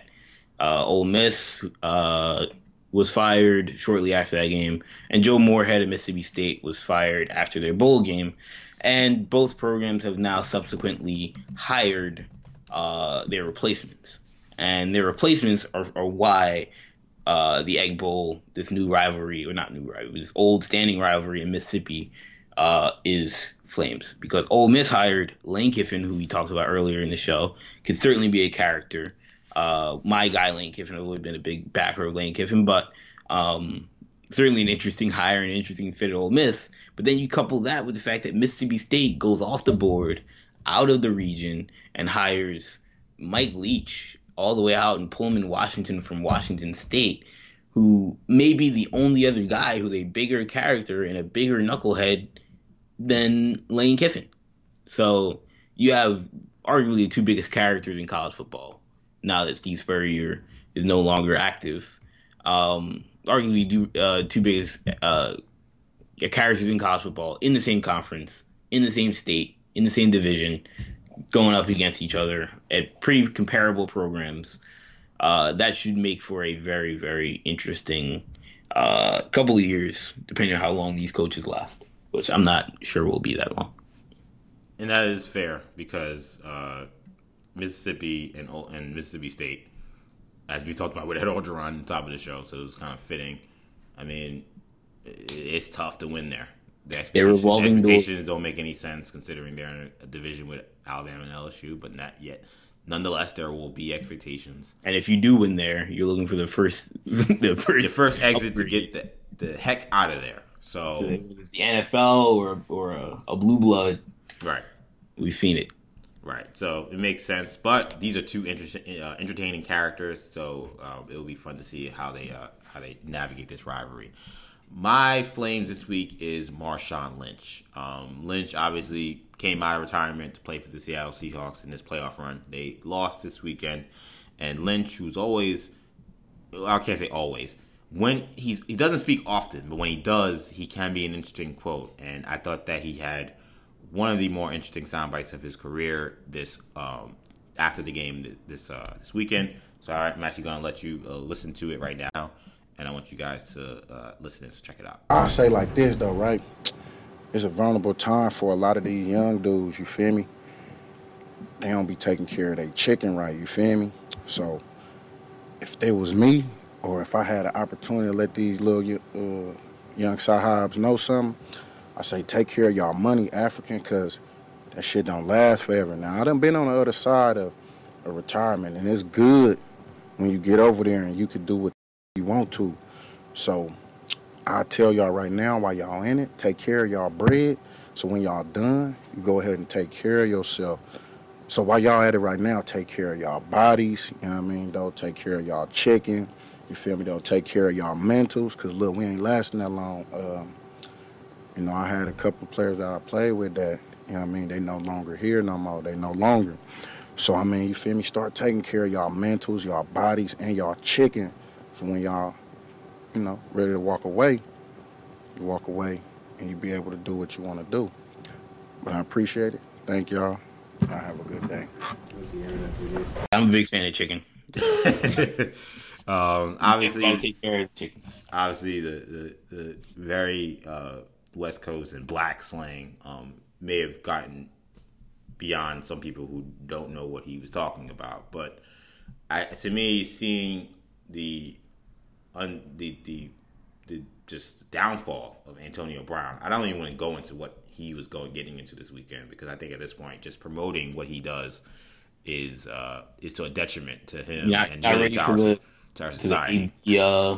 uh, Ole Miss uh, was fired shortly after that game, and Joe Moorhead at Mississippi State was fired after their bowl game. And both programs have now subsequently hired uh, their replacements, and their replacements are, are why uh, the Egg Bowl, this new rivalry, or not new rivalry, this old standing rivalry in Mississippi, uh, is Flames. Because Ole Miss hired Lane Kiffin, who we talked about earlier in the show, could certainly be a character. Uh, my guy Lane Kiffin, I've always been a big backer of Lane Kiffin, but um, certainly an interesting hire and interesting fit at Ole Miss. But then you couple that with the fact that Mississippi State goes off the board, out of the region, and hires Mike Leach all the way out in Pullman, Washington, from Washington State, who may be the only other guy who's a bigger character and a bigger knucklehead than Lane Kiffin. So you have arguably the two biggest characters in college football now that Steve Spurrier is no longer active. Um, arguably, uh, two biggest uh, characters in college football in the same conference, in the same state, in the same division, going up against each other at pretty comparable programs. Uh, that should make for a very, very interesting uh, couple of years, depending on how long these coaches last, which I'm not sure will be that long. And that is fair because uh, Mississippi and and Mississippi State, as we talked about with Ed Orgeron on the top of the show, so it was kind of fitting. I mean, it's tough to win there. The expectations, the expectations don't make any sense considering they're in a division with Alabama and LSU, but not yet. Nonetheless, there will be expectations. And if you do win there, you're looking for the first, the first, the first exit upgrade. to get the, the heck out of there. So it's the NFL or or a, a blue blood, right? We've seen it. Right, so it makes sense, but these are two interesting, uh, entertaining characters, so um, it'll be fun to see how they uh, how they navigate this rivalry. My flames this week is Marshawn Lynch. Um, Lynch obviously came out of retirement to play for the Seattle Seahawks in this playoff run. They lost this weekend, and Lynch, who's always, I can't say always, when he's he doesn't speak often, but when he does, he can be an interesting quote. And I thought that he had one of the more interesting sound bites of his career this um, after the game this uh, this weekend. So I'm actually going to let you uh, listen to it right now, and I want you guys to uh, listen this. Check it out. I'll say like this though, right? It's a vulnerable time for a lot of these young dudes. You feel me? They don't be taking care of their chicken right. You feel me? So if they was me, or if I had an opportunity to let these little uh, young sahibs know something I say take care of y'all money, African, because that shit don't last forever. Now, I done been on the other side of a retirement, and it's good when you get over there and you can do what you want to. So I tell y'all right now, while y'all in it, take care of y'all bread. So when y'all done, you go ahead and take care of yourself. So while y'all at it right now, take care of y'all bodies. You know what I mean? Don't take care of y'all chicken. You feel me? Don't take care of y'all mentals. Cause look, we ain't lasting that long. Um, you know, I had a couple of players that I played with that, you know I mean, they no longer here no more. They no longer. So, I mean, you feel me? Start taking care of y'all mentals, y'all bodies, and y'all chicken for when y'all, you know, ready to walk away. You walk away and you be able to do what you want to do. But I appreciate it. Thank y'all. I have a good day. I'm a big fan of chicken. um, obviously, obviously the, the, the very uh, West Coast and black slang um, may have gotten beyond some people who don't know what he was talking about. But I, to me, seeing the un, the, the the just downfall of Antonio Brown, I don't even want to go into what he was going getting into this weekend because I think at this point, just promoting what he does is uh, is to a detriment to him yeah, and not ready for the to our society. The, uh,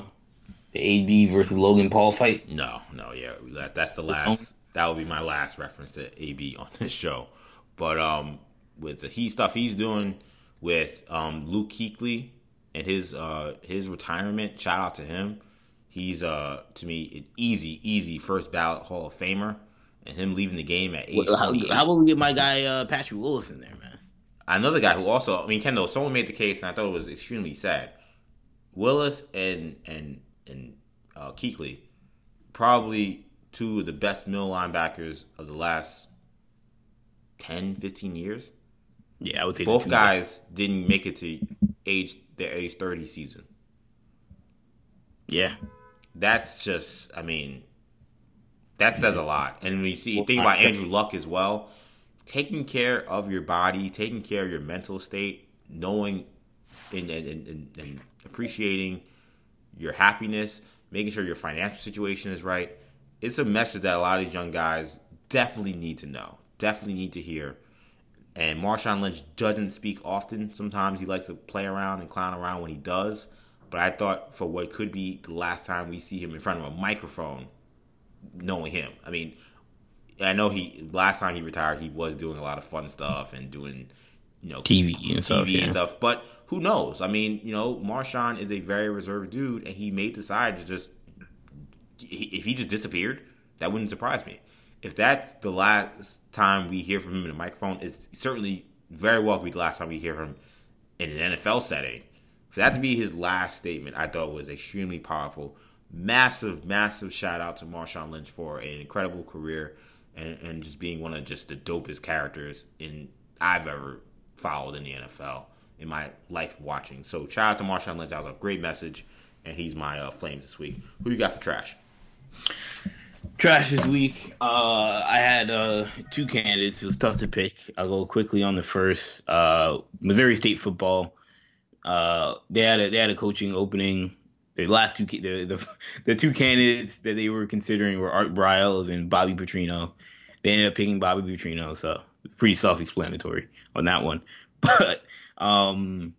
the AB versus Logan Paul fight. No, no, yeah, that, that's the last. That will be my last reference to AB on this show. But um, with the he stuff he's doing with um, Luke Kuechly and his uh, his retirement, shout out to him. He's uh to me an easy, easy first ballot Hall of Famer, and him leaving the game at age. Well, how, how about we get my guy uh, Patrick Willis in there, man? Another guy who also, I mean, Kendall. Someone made the case, and I thought it was extremely sad. Willis and and and uh, Kuechly, probably two of the best middle linebackers of the last 10, 15 years. Yeah, I would say both guys didn't make it to age their age thirty season. Yeah, that's just. I mean, that says a lot. And you see think about Andrew Luck as well, taking care of your body, taking care of your mental state, knowing and, and, and, and appreciating your happiness, making sure your financial situation is right. It's a message that a lot of these young guys definitely need to know, definitely need to hear. And Marshawn Lynch doesn't speak often. Sometimes he likes to play around and clown around when he does. But I thought for what could be the last time we see him in front of a microphone, knowing him. I mean, I know he last time he retired, he was doing a lot of fun stuff and doing, you know, TV and TV stuff, yeah. and stuff. But who knows? I mean, you know, Marshawn is a very reserved dude, and he may decide to just if he just disappeared, that wouldn't surprise me if that's the last time we hear from him in a microphone, it's certainly very well could be the last time we hear him in an NFL setting. For that to be his last statement, I thought was extremely powerful. Massive, massive shout out to Marshawn Lynch for an incredible career and, and just being one of just the dopest characters in I've ever followed in the NFL in my life watching. So shout out to Marshawn Lynch. That was a great message, and he's my uh, flames this week. Who you got for trash? Trash this week. Uh, I had uh, two candidates. It was tough to pick. I'll go quickly on the first. Uh, Missouri State football. Uh, they had a they had a coaching opening. The last two the, the the two candidates that they were considering were Art Briles and Bobby Petrino. They ended up picking Bobby Petrino, so pretty self-explanatory on that one. But um,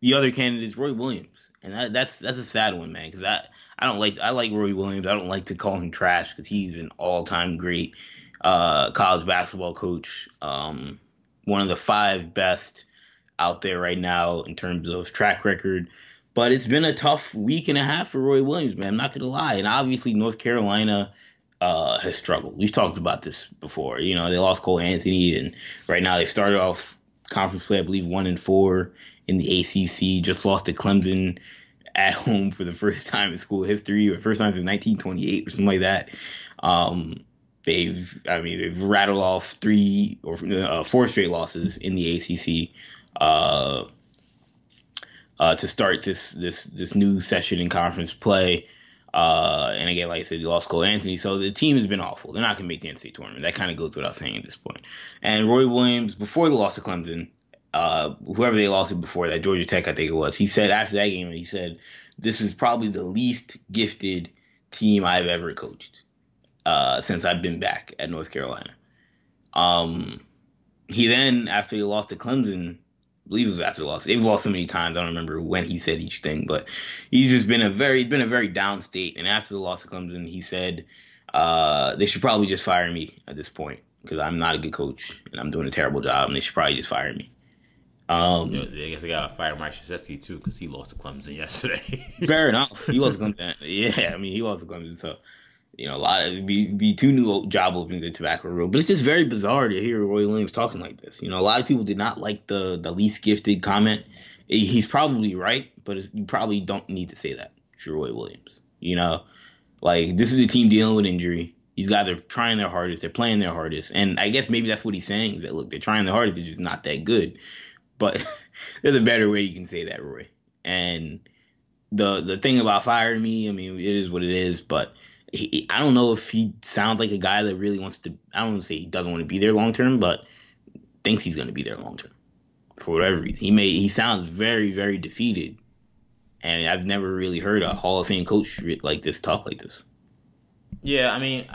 the other candidate is Roy Williams, and that, that's that's a sad one, man, because I I don't like I like Roy Williams. I don't like to call him trash because he's an all time great uh, college basketball coach. Um, one of the five best out there right now in terms of track record. But it's been a tough week and a half for Roy Williams, man. I'm not gonna lie. And obviously North Carolina uh, has struggled. We've talked about this before. You know, they lost Cole Anthony, and right now they started off conference play, I believe, one and four in the ACC. Just lost to Clemson at home for the first time in school history, or first time since 1928 or something like that. Um, they've, I mean, they've rattled off three or uh, four straight losses in the ACC. Uh, uh, to start this this this new session in conference play. Uh, and again, like I said, they lost Cole Anthony, so the team has been awful. They're not going to make the NCAA tournament. That kind of goes without saying at this point. And Roy Williams, before the loss to Clemson, uh, whoever they lost to before that, Georgia Tech, I think it was. He said after that game, he said, "This is probably the least gifted team I've ever coached uh, since I've been back at North Carolina." Um, he then, after he lost to Clemson, believe it was after the loss. They've lost so many times. I don't remember when he said each thing, but he's just been a very, been a very down state. And after the loss to Clemson, he said, uh, "They should probably just fire me at this point." Because I'm not a good coach and I'm doing a terrible job, and they should probably just fire me. Um, I guess I got to fire Mike Krzyzewski too because he lost to Clemson yesterday. fair enough. He lost to Clemson. Yeah, I mean he lost to Clemson. So you know a lot of be be two new job openings in Tobacco Road. But it's just very bizarre to hear Roy Williams talking like this. You know, a lot of people did not like the the least gifted comment. He's probably right, but you probably don't need to say that to Roy Williams. You know, like this is a team dealing with injury. These guys are trying their hardest. They're playing their hardest, and I guess maybe that's what he's saying. That look, they're trying their hardest. They're just not that good. But there's a better way you can say that, Roy. And the the thing about firing me, I mean, it is what it is. But he, I don't know if he sounds like a guy that really wants to. I don't want to say he doesn't want to be there long term, but thinks he's going to be there long term for whatever reason. He may he sounds very very defeated, and I've never really heard a Hall of Fame coach like this talk like this. Yeah, I mean,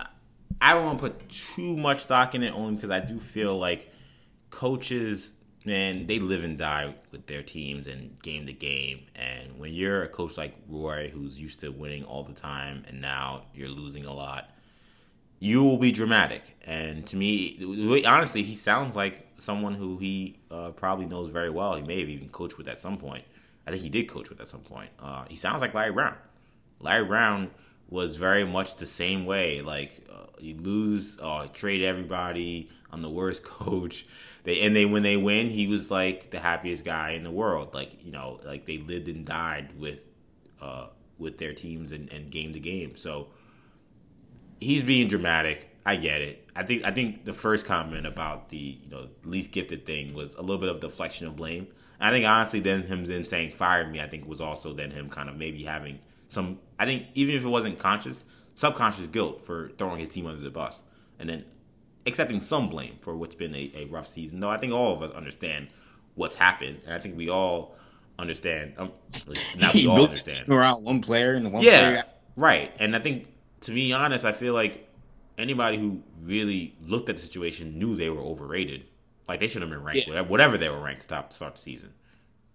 I don't want to put too much stock in it only because I do feel like coaches man, they live and die with their teams and game to game. And when you're a coach like Roy, who's used to winning all the time, and now you're losing a lot, you will be dramatic. And to me, honestly, he sounds like someone who he uh, probably knows very well. He may have even coached with at some point. I think he did coach with at some point. Uh, he sounds like Larry Brown. Larry Brown was very much the same way. Like uh, you lose, uh, trade everybody. I'm the worst coach. They and they when they win, he was like the happiest guy in the world. Like you know, like they lived and died with uh, with their teams and, and game to game. So he's being dramatic. I get it. I think I think the first comment about the you know least gifted thing was a little bit of deflection of blame. I think honestly, then him then saying "fire me," I think was also then him kind of maybe having some. I think even if it wasn't conscious, subconscious guilt for throwing his team under the bus, and then accepting some blame for what's been a, a rough season. Though I think all of us understand what's happened, and I think we all understand. Um, not we all understand around one player and one yeah, player. right. And I think to be honest, I feel like anybody who really looked at the situation knew they were overrated. Like they should have been ranked, yeah. whatever they were ranked top to start the season.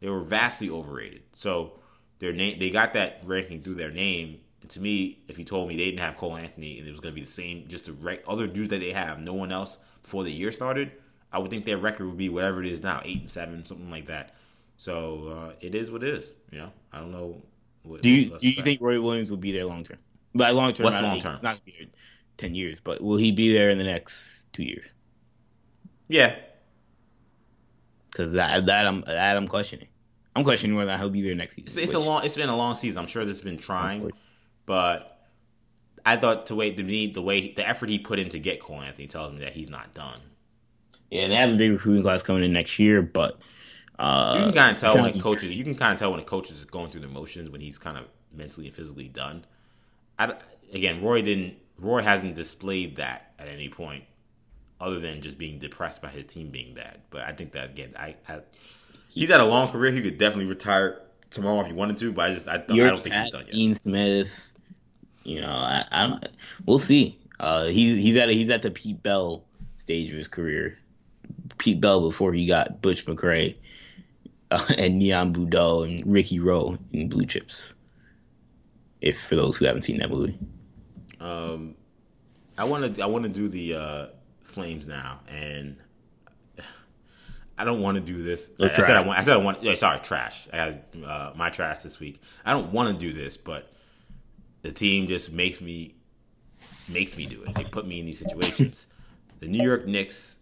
They were vastly overrated. So their name, they got that ranking through their name. And to me, if you told me they didn't have Cole Anthony and it was going to be the same, just the other dudes that they have, no one else before the year started, I would think their record would be whatever it is now, eight and seven, something like that. So uh, it is what it is. You know, I don't know. What, do you do you think Roy Williams will be there long term? By long term, what's long term? Not here ten years, but will he be there in the next two years? Yeah, because that that I'm that I'm questioning. I'm questioning whether he'll be there next season. It's, it's a long. It's been a long season. I'm sure this has been trying, but I thought to wait to me the way the effort he put in to get Cole Anthony tells me that he's not done. Yeah, they have a big recruiting class coming in next year, but uh, you can kind of tell when coaches. You can kind of tell when a coach is going through the motions when he's kind of mentally and physically done. I, again, Roy didn't. Roy hasn't displayed that at any point, other than just being depressed by his team being bad. But I think that again, I, I he's had a long career. He could definitely retire tomorrow if he wanted to. But I just I, I don't think he's done yet. Ian Smith, you know, I, I don't. We'll see. Uh, he's he's at a, he's at the Pete Bell stage of his career. Pete Bell before he got Butch McRae uh, and Neon Boudeaux and Ricky Roe in Blue Chips. If for those who haven't seen that movie. Um, I want to I want to do the uh, Flames now, and I don't want to do this. I, I, said I want. I said I want. Yeah, sorry, trash. I had uh, my trash this week. I don't want to do this, but the team just makes me makes me do it. They put me in these situations. the New York Knicks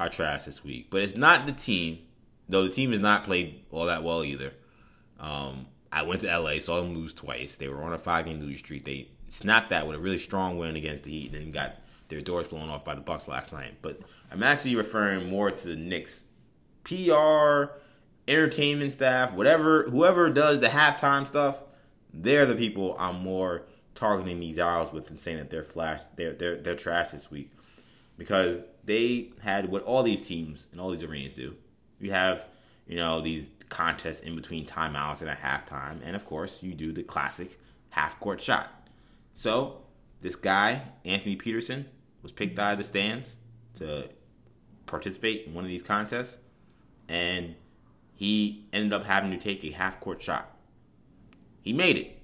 are trash this week, but it's not the team. Though the team has not played all that well either. Um, I went to LA, saw them lose twice. They were on a five game losing streak. They snapped that with a really strong win against the Heat, and then got their doors blown off by the Bucks last night. But I'm actually referring more to the Knicks PR, entertainment staff, whatever, whoever does the halftime stuff. They're the people I'm more targeting these hours with and saying that they're flash, they're they're they're trash this week because they had what all these teams and all these arenas do. You have you know these contests in between timeouts and a halftime, and of course you do the classic half court shot. So this guy Anthony Peterson was picked out of the stands to participate in one of these contests, and he ended up having to take a half court shot. He made it.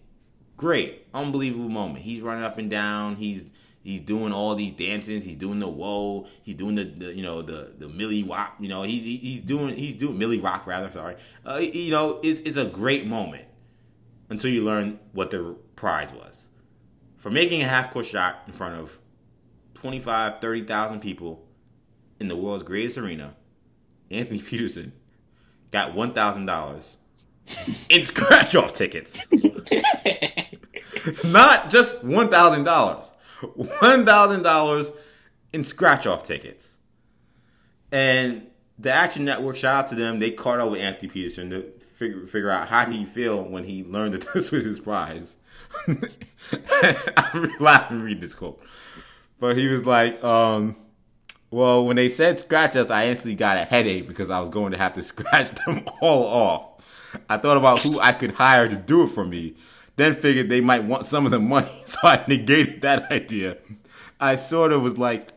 Great, unbelievable moment. He's running up and down. He's he's doing all these dances. He's doing the whoa. He's doing the, the you know the the Millie Rock. You know he, he, he's doing he's doing Millie Rock rather. Sorry. Uh, you know it's it's a great moment until you learn what the prize was for making a half court shot in front of 25, 30,000 people in the world's greatest arena, Anthony Peterson got $1,000 in scratch off tickets. Not just $1,000, $1,000 in scratch off tickets. And the Action Network, shout out to them, they caught up with Anthony Peterson to figure, figure out how he feel when he learned that this was his prize. I'm laughing reading this quote. But he was like, um, well, when they said scratch us, I instantly got a headache because I was going to have to scratch them all off. I thought about who I could hire to do it for me, then figured they might want some of the money, so I negated that idea. I sort of was like,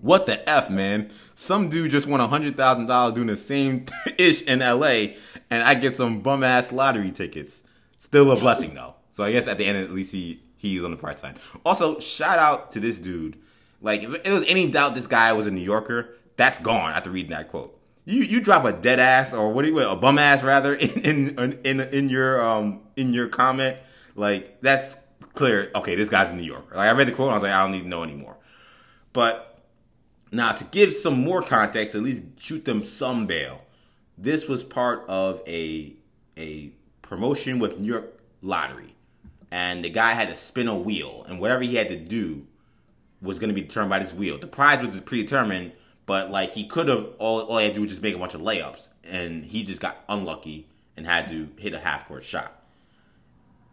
what the F, man? some dude just won a hundred thousand dollars doing the same ish in L.A. and I get some bum ass lottery tickets. Still a blessing though. So I guess at the end, at least he he's on the bright side. Also, shout out to this dude. Like, if there was any doubt this guy was a New Yorker, that's gone after reading that quote. You you drop a dead ass or what do you a bum ass rather in in in, in your um in your comment like that's clear. Okay, this guy's a New Yorker. Like I read the quote, and I was like, I don't need to know anymore. But now to give some more context, at least shoot them some bail. This was part of a a promotion with New York Lottery, and the guy had to spin a wheel, and whatever he had to do was going to be determined by this wheel. The prize was predetermined, but like he could have all all he had to do was just make a bunch of layups, and he just got unlucky and had to hit a half court shot.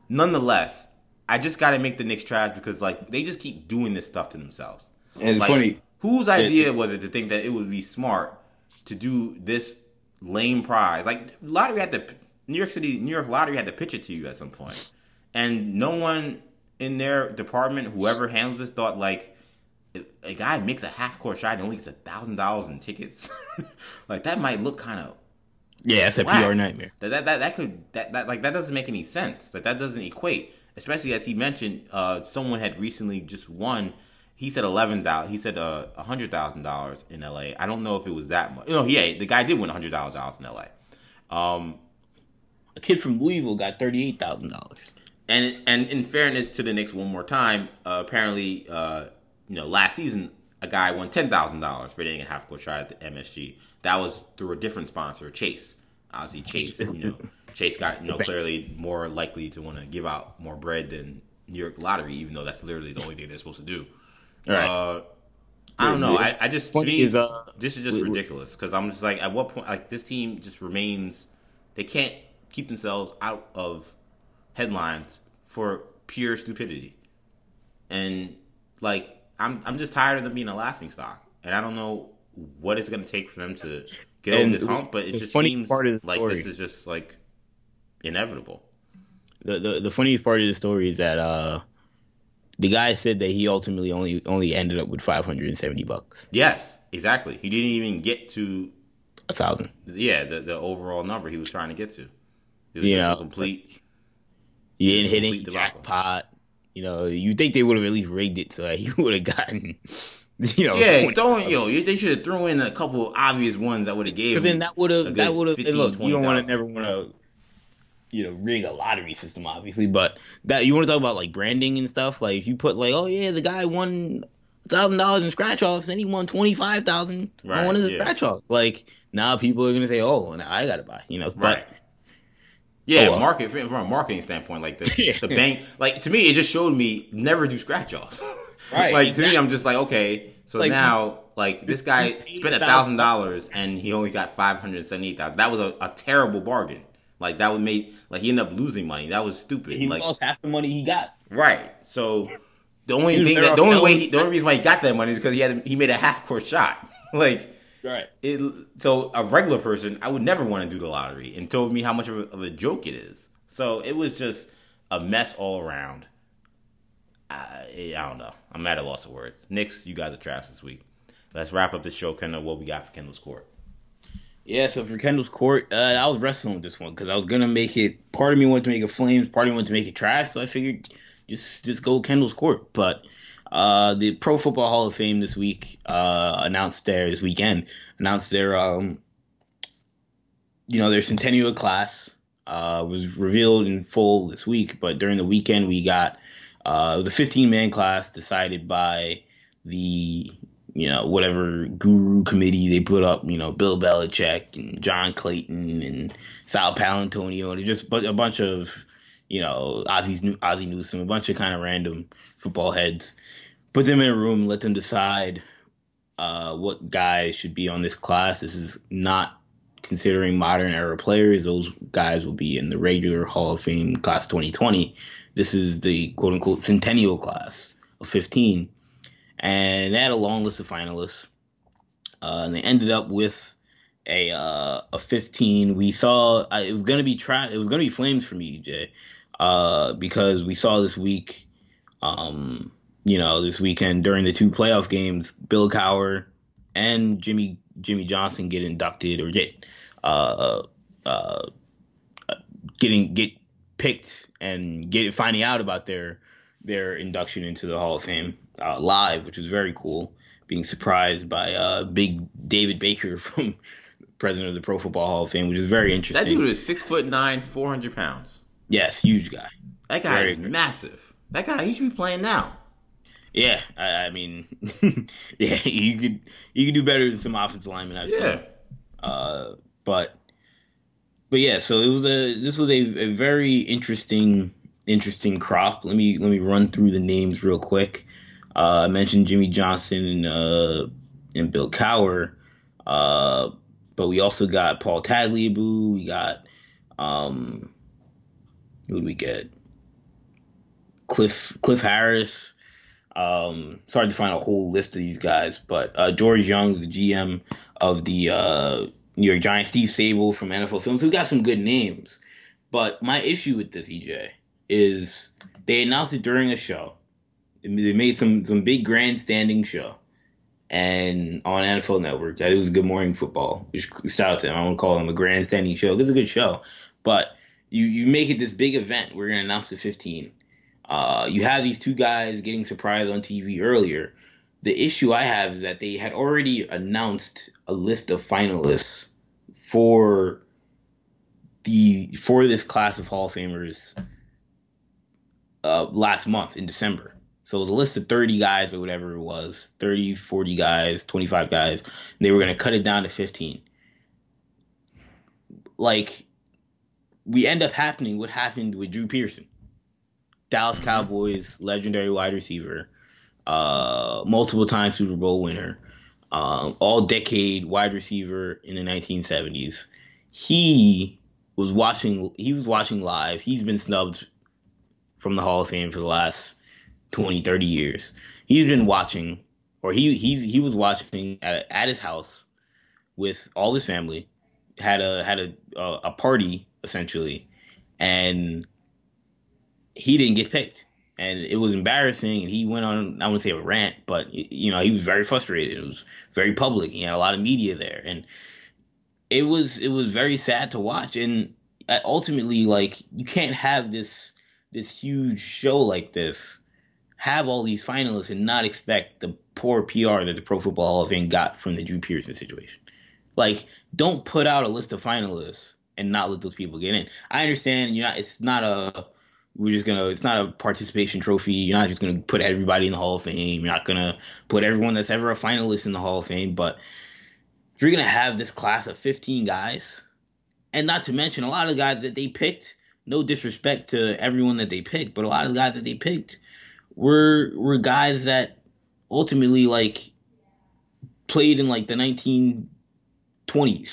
Nonetheless, I just got to make the Knicks trash because like they just keep doing this stuff to themselves. And it's Like, funny. Whose idea was it to think that it would be smart to do this lame prize? Like lottery had to New York City, New York Lottery had to pitch it to you at some point, and no one in their department, whoever handles this, thought like a guy makes a half court shot and only gets a thousand dollars in tickets. like that might look kind of Yeah, that's a whack. PR nightmare. That, that that that could that, that like that doesn't make any sense. That that doesn't equate. Especially as he mentioned, uh, someone had recently just won. He said eleven thousand. He said uh, hundred thousand dollars in L.A. I don't know if it was that much. No, yeah, the guy did win a hundred thousand dollars in L.A. Um, A kid from Louisville got thirty eight thousand dollars. and and in fairness to the Knicks, one more time, uh, apparently, uh, you know, last season a guy won ten thousand dollars for hitting a half court shot at the MSG. That was through a different sponsor, Chase. Obviously, Chase, you know, Chase got you know clearly more likely to want to give out more bread than New York Lottery, even though that's literally the only thing they're supposed to do. All right. Uh, I don't know. I, I just to me, is, uh, this is just ridiculous because I'm just like, at what point, like this team just remains, they can't keep themselves out of headlines for pure stupidity, and like I'm, I'm just tired of them being a laughing stock, and I don't know what it's going to take for them to get over this hump, but it just seems like story- this is just like inevitable. the, the the funniest part of the story is that uh the guy said that he ultimately only only ended up with five hundred and seventy bucks, Yes, exactly. He didn't even get to a thousand. yeah the the overall number he was trying to get to. It was You just know, a complete. He didn't hit any debacle. jackpot. You know, you think they would have at least rigged it so that he would have gotten, you know, Yeah, 20. throwing yo, they should have thrown in a couple obvious ones that would have gave. Because then that would have that would have 15, look. You don't want to never want to, you know, rig a lottery system, obviously. But that you want to talk about like branding and stuff. Like if you put like, oh yeah, the guy won thousand dollars in scratch offs, and he won twenty five thousand Right, on one of the yeah. scratch offs. Like now people are gonna say, oh, now I gotta buy. You know, right. but Yeah, Oh, well. market from a marketing standpoint, like the Yeah. the bank, like to me, it just showed me never do scratch offs. Right, like to me, I'm just like, okay, so Like, now, like this guy spent a $1,000 thousand and he only got five hundred seventy eight thousand. That was a, a terrible bargain. Like that would make like he ended up losing money. That was stupid. he like lost half the money he got. Right. So the only thing that the only way he, the only reason why he got that money is because he had he made a half court shot. like Right. it. So a regular person, I would never want to do the lottery, and told me how much of a, of a joke it is. So it was just a mess all around. I, I don't know. I'm at a loss of words. Knicks, you guys are trash this week. Let's wrap up the show. Kind of what we got for Kendall's court. Yeah, so for Kendall's court, uh, I was wrestling with this one because I was gonna make it. Part of me wanted to make it flames, part of me wanted to make it trash. So I figured just just go Kendall's court. But uh, the Pro Football Hall of Fame this week uh, announced their this weekend announced their um, you know their centennial class uh, was revealed in full this week. But during the weekend, we got uh, the 15 man class decided by the you know, whatever guru committee they put up, you know, Bill Belichick and John Clayton and Sal Paolantonio and just a bunch of, you know, Ozzie's new Newsome, a bunch of kind of random football heads. Put them in a room, let them decide uh, what guys should be on this class. This is not considering modern era players. Those guys will be in the regular Hall of Fame class 2020. This is the quote unquote centennial class of 15 and they had a long list of finalists. Uh, and they ended up with a uh, a 15. We saw uh, it was gonna be tra- it was gonna be flames for me, Jay, uh, because we saw this week, um, you know, this weekend during the two playoff games, Bill Cowher and Jimmy Jimmy Johnson get inducted or get uh, uh, getting get picked and get finding out about their their induction into the Hall of Fame uh, live, which was very cool. Being surprised by uh, big David Baker from president of the Pro Football Hall of Fame, which is very interesting. That dude is six foot nine, four hundred pounds. Yes, huge guy. That guy very is massive. That guy, he should be playing now. Yeah, I, I mean, yeah, you could you could do better than some offensive linemen. I've yeah. Uh, but but yeah, so it was a this was a, a very interesting interesting crop. Let me let me run through the names real quick. Uh, I mentioned Jimmy Johnson and uh, and Bill Cowher, uh, but we also got Paul Tagliabue. We got um, who did we get? Cliff Cliff Harris. Um, hard to find a whole list of these guys, but uh, George Young is the GM of the uh, New York Giants. Steve Sabol from NFL Films, who got some good names. But my issue with this, EJ, is they announced it during a show. They made some some big grandstanding show, and on NFL Network, it was Good Morning Football. Shout out to them. I want to call them a grandstanding show. It's a good show, but you you make it this big event. We're gonna announce the 15 uh, you have these two guys getting surprised on TV earlier. The issue I have is that they had already announced a list of finalists for the for this class of Hall of Famers uh, last month in December. So it was a list of 30 guys or whatever it was 30, 40 guys, 25 guys. they were going to cut it down to 15. Like, we end up happening what happened with Drew Pearson. Dallas. Cowboys legendary wide receiver, uh, multiple time Super Bowl winner, uh, all decade wide receiver in the 1970s. He was watching. He was watching live. He's been snubbed from the Hall of Fame for the last 20, 30 years. He's been watching, or he he he was watching at, at his house with all his family. Had a had a a party essentially, and he didn't get picked. And it was embarrassing, and he went on, I wouldn't say a rant, but, you know, he was very frustrated. It was very public. He had a lot of media there. And it was, it was very sad to watch. And uh, ultimately, like, you can't have this, this huge show like this have all these finalists and not expect the poor PR that the Pro Football Hall of Fame got from the Drew Pearson situation. Like, don't put out a list of finalists and not let those people get in. I understand you know it's not a we're just gonna it's not a participation trophy. You're not just gonna put everybody in the hall of fame. You're not gonna put everyone that's ever a finalist in the hall of fame but you're gonna have this class of 15 guys and not to mention a lot of guys that they picked no disrespect to everyone that they picked but a lot of guys that they picked were were guys that ultimately like played in like the 1920s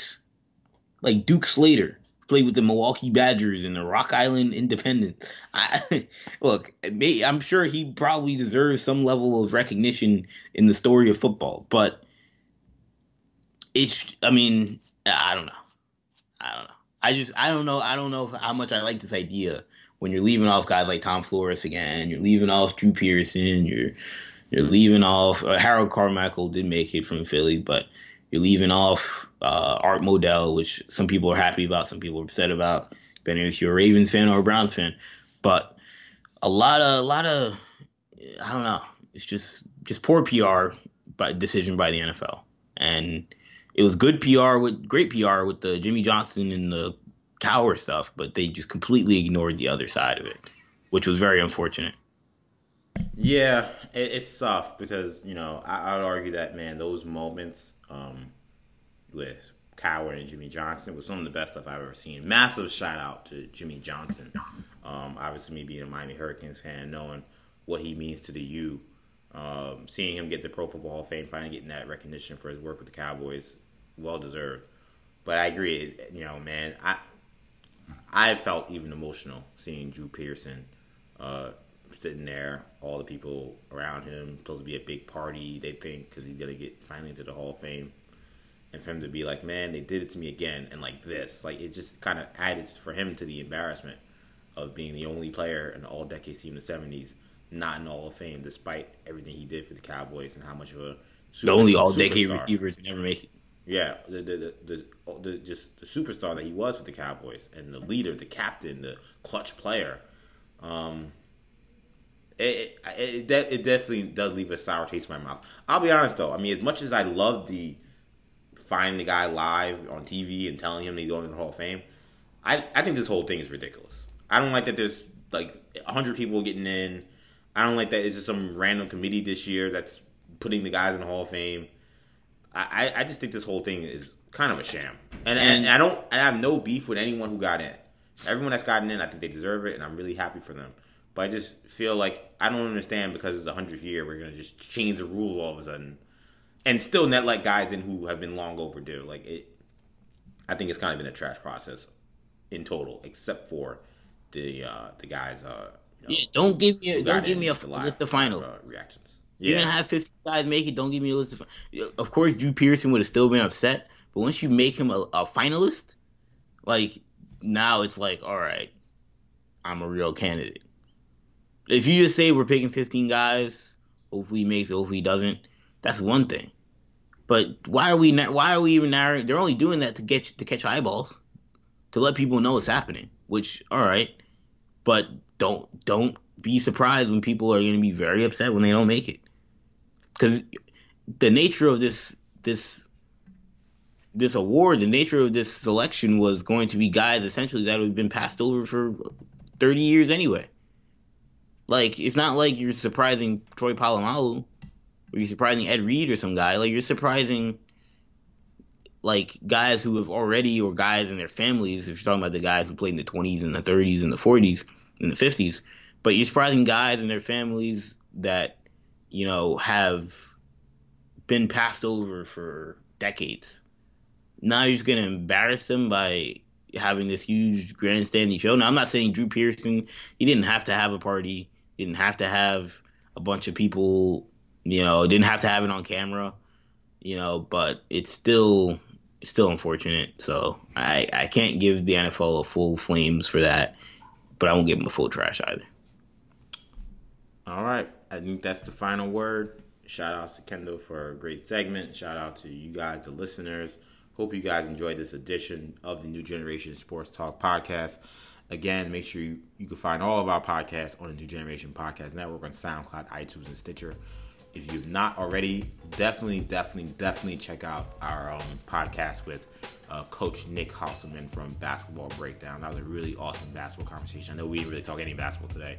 like duke slater played with the Milwaukee Badgers and the Rock Island Independents. I, look, may, I'm sure he probably deserves some level of recognition in the story of football, but it's. I mean, I don't know. I don't know. I just I don't know. I don't know how much I like this idea when you're leaving off guys like Tom Flores again. You're leaving off Drew Pearson. You're you're leaving off uh, Harold Carmichael did make it from Philly, but you're leaving off uh, Art Modell, which some people are happy about, some people are upset about, depending if you're a Ravens fan or a Browns fan. But a lot of, a lot of, I don't know. It's just, just poor PR by decision by the NFL, and it was good PR with great PR with the Jimmy Johnson and the Cowher stuff, but they just completely ignored the other side of it, which was very unfortunate. Yeah, it, it's tough because you know I, I, would argue that man, those moments um, with Cowher and Jimmy Johnson was some of the best stuff I've ever seen. Massive shout out to Jimmy Johnson. Um, obviously, me being a Miami Hurricanes fan, knowing what he means to the U, um, seeing him get the Pro Football Hall of Fame, finally getting that recognition for his work with the Cowboys, well deserved. But I agree, you know, man, I I felt even emotional seeing Drew Pearson uh, sitting there, all the people around him, supposed to be a big party, they think, because he's going to get finally into the Hall of Fame. And for him to be like, man, they did it to me again, and like this. Like, it just kind of added for him to the embarrassment of being the only player in the all decade team in the 70s not in the Hall of Fame, despite everything he did for the Cowboys and how much of a the only all decade receivers to never make it. Yeah, the the, the the, the just the superstar that he was for the Cowboys and the leader, the captain, the clutch player. Um, it, it, it, it definitely does leave a sour taste in my mouth. I'll be honest though. I mean, as much as I love the finding the guy live on TV and telling him he's going to the Hall of Fame, I I think this whole thing is ridiculous. I don't like that there's like hundred people getting in. I don't like that it's just some random committee this year that's putting the guys in the Hall of Fame. I, I just think this whole thing is kind of a sham, and, and, and I don't I have no beef with anyone who got in. Everyone that's gotten in, I think they deserve it, and I'm really happy for them. But I just feel like I don't understand because it's a hundredth year, we're gonna just change the rules all of a sudden, and still net let guys in who have been long overdue. Like it, I think it's kind of been a trash process in total, except for the uh the guys. Uh, you know, yeah, don't give me a, don't give me a list of finals uh, reactions. Yeah. You're gonna have 50 guys make it. Don't give me a list of. Of course, Drew Pearson would have still been upset, but once you make him a, a finalist, like now it's like, all right, I'm a real candidate. If you just say we're picking 15 guys, hopefully he makes it, hopefully he doesn't, that's one thing. But why are we why are we even narrowing? They're only doing that to get to catch eyeballs, to let people know what's happening. Which all right, but don't don't be surprised when people are going to be very upset when they don't make it because the nature of this this this award, the nature of this selection was going to be guys essentially that have been passed over for 30 years anyway. Like it's not like you're surprising Troy Polamalu or you're surprising Ed Reed or some guy. Like you're surprising like guys who have already or guys and their families. If you're talking about the guys who played in the 20s and the 30s and the 40s and the 50s, but you're surprising guys and their families that you know, have been passed over for decades. Now you're just going to embarrass them by having this huge grandstanding show. Now, I'm not saying Drew Pearson, he didn't have to have a party, didn't have to have a bunch of people, you know, didn't have to have it on camera, you know, but it's still it's still unfortunate. So I, I can't give the NFL a full flames for that, but I won't give them a full trash either. All right. I think that's the final word. Shout out to Kendall for a great segment. Shout out to you guys, the listeners. Hope you guys enjoyed this edition of the New Generation Sports Talk podcast. Again, make sure you, you can find all of our podcasts on the New Generation Podcast Network on SoundCloud, iTunes, and Stitcher. If you've not already, definitely, definitely, definitely check out our um, podcast with uh, Coach Nick Hasselman from Basketball Breakdown. That was a really awesome basketball conversation. I know we didn't really talk any basketball today.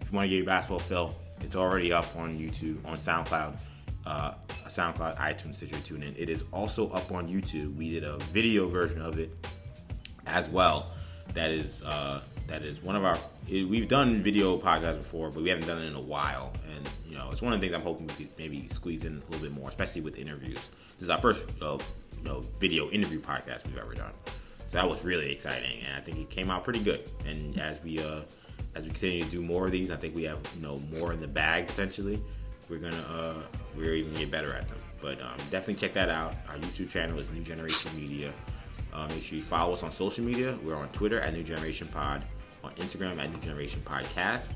If you want to get your basketball fill, it's already up on YouTube, on SoundCloud, uh, SoundCloud, iTunes, Stitcher, TuneIn. It is also up on YouTube. We did a video version of it as well. That is uh, that is one of our. We've done video podcasts before, but we haven't done it in a while. And you know, it's one of the things I'm hoping we could maybe squeeze in a little bit more, especially with interviews. This is our first uh, you know video interview podcast we've ever done. So that was really exciting, and I think it came out pretty good. And as we uh, as we continue to do more of these, I think we have you know more in the bag potentially. We're gonna uh, we're even get better at them. But um, definitely check that out. Our YouTube channel is New Generation Media. Uh, make sure you follow us on social media. We're on Twitter at New Generation Pod, on Instagram at New Generation Podcast,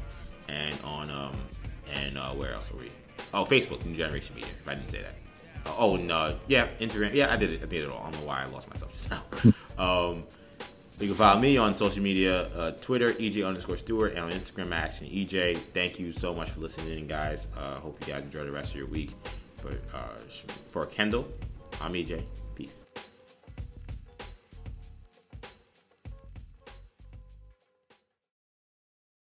and on um and uh, where else are we? Oh, Facebook, New Generation Media. If I didn't say that. Uh, oh, uh, yeah, Instagram. Yeah, I did it. I did it all. I don't know why I lost myself just now. um, you can follow me on social media, uh, Twitter, EJ underscore Stewart, and on Instagram, Action EJ. Thank you so much for listening in, guys. Uh, hope you guys enjoy the rest of your week. But uh, for Kendall, I'm EJ. Peace.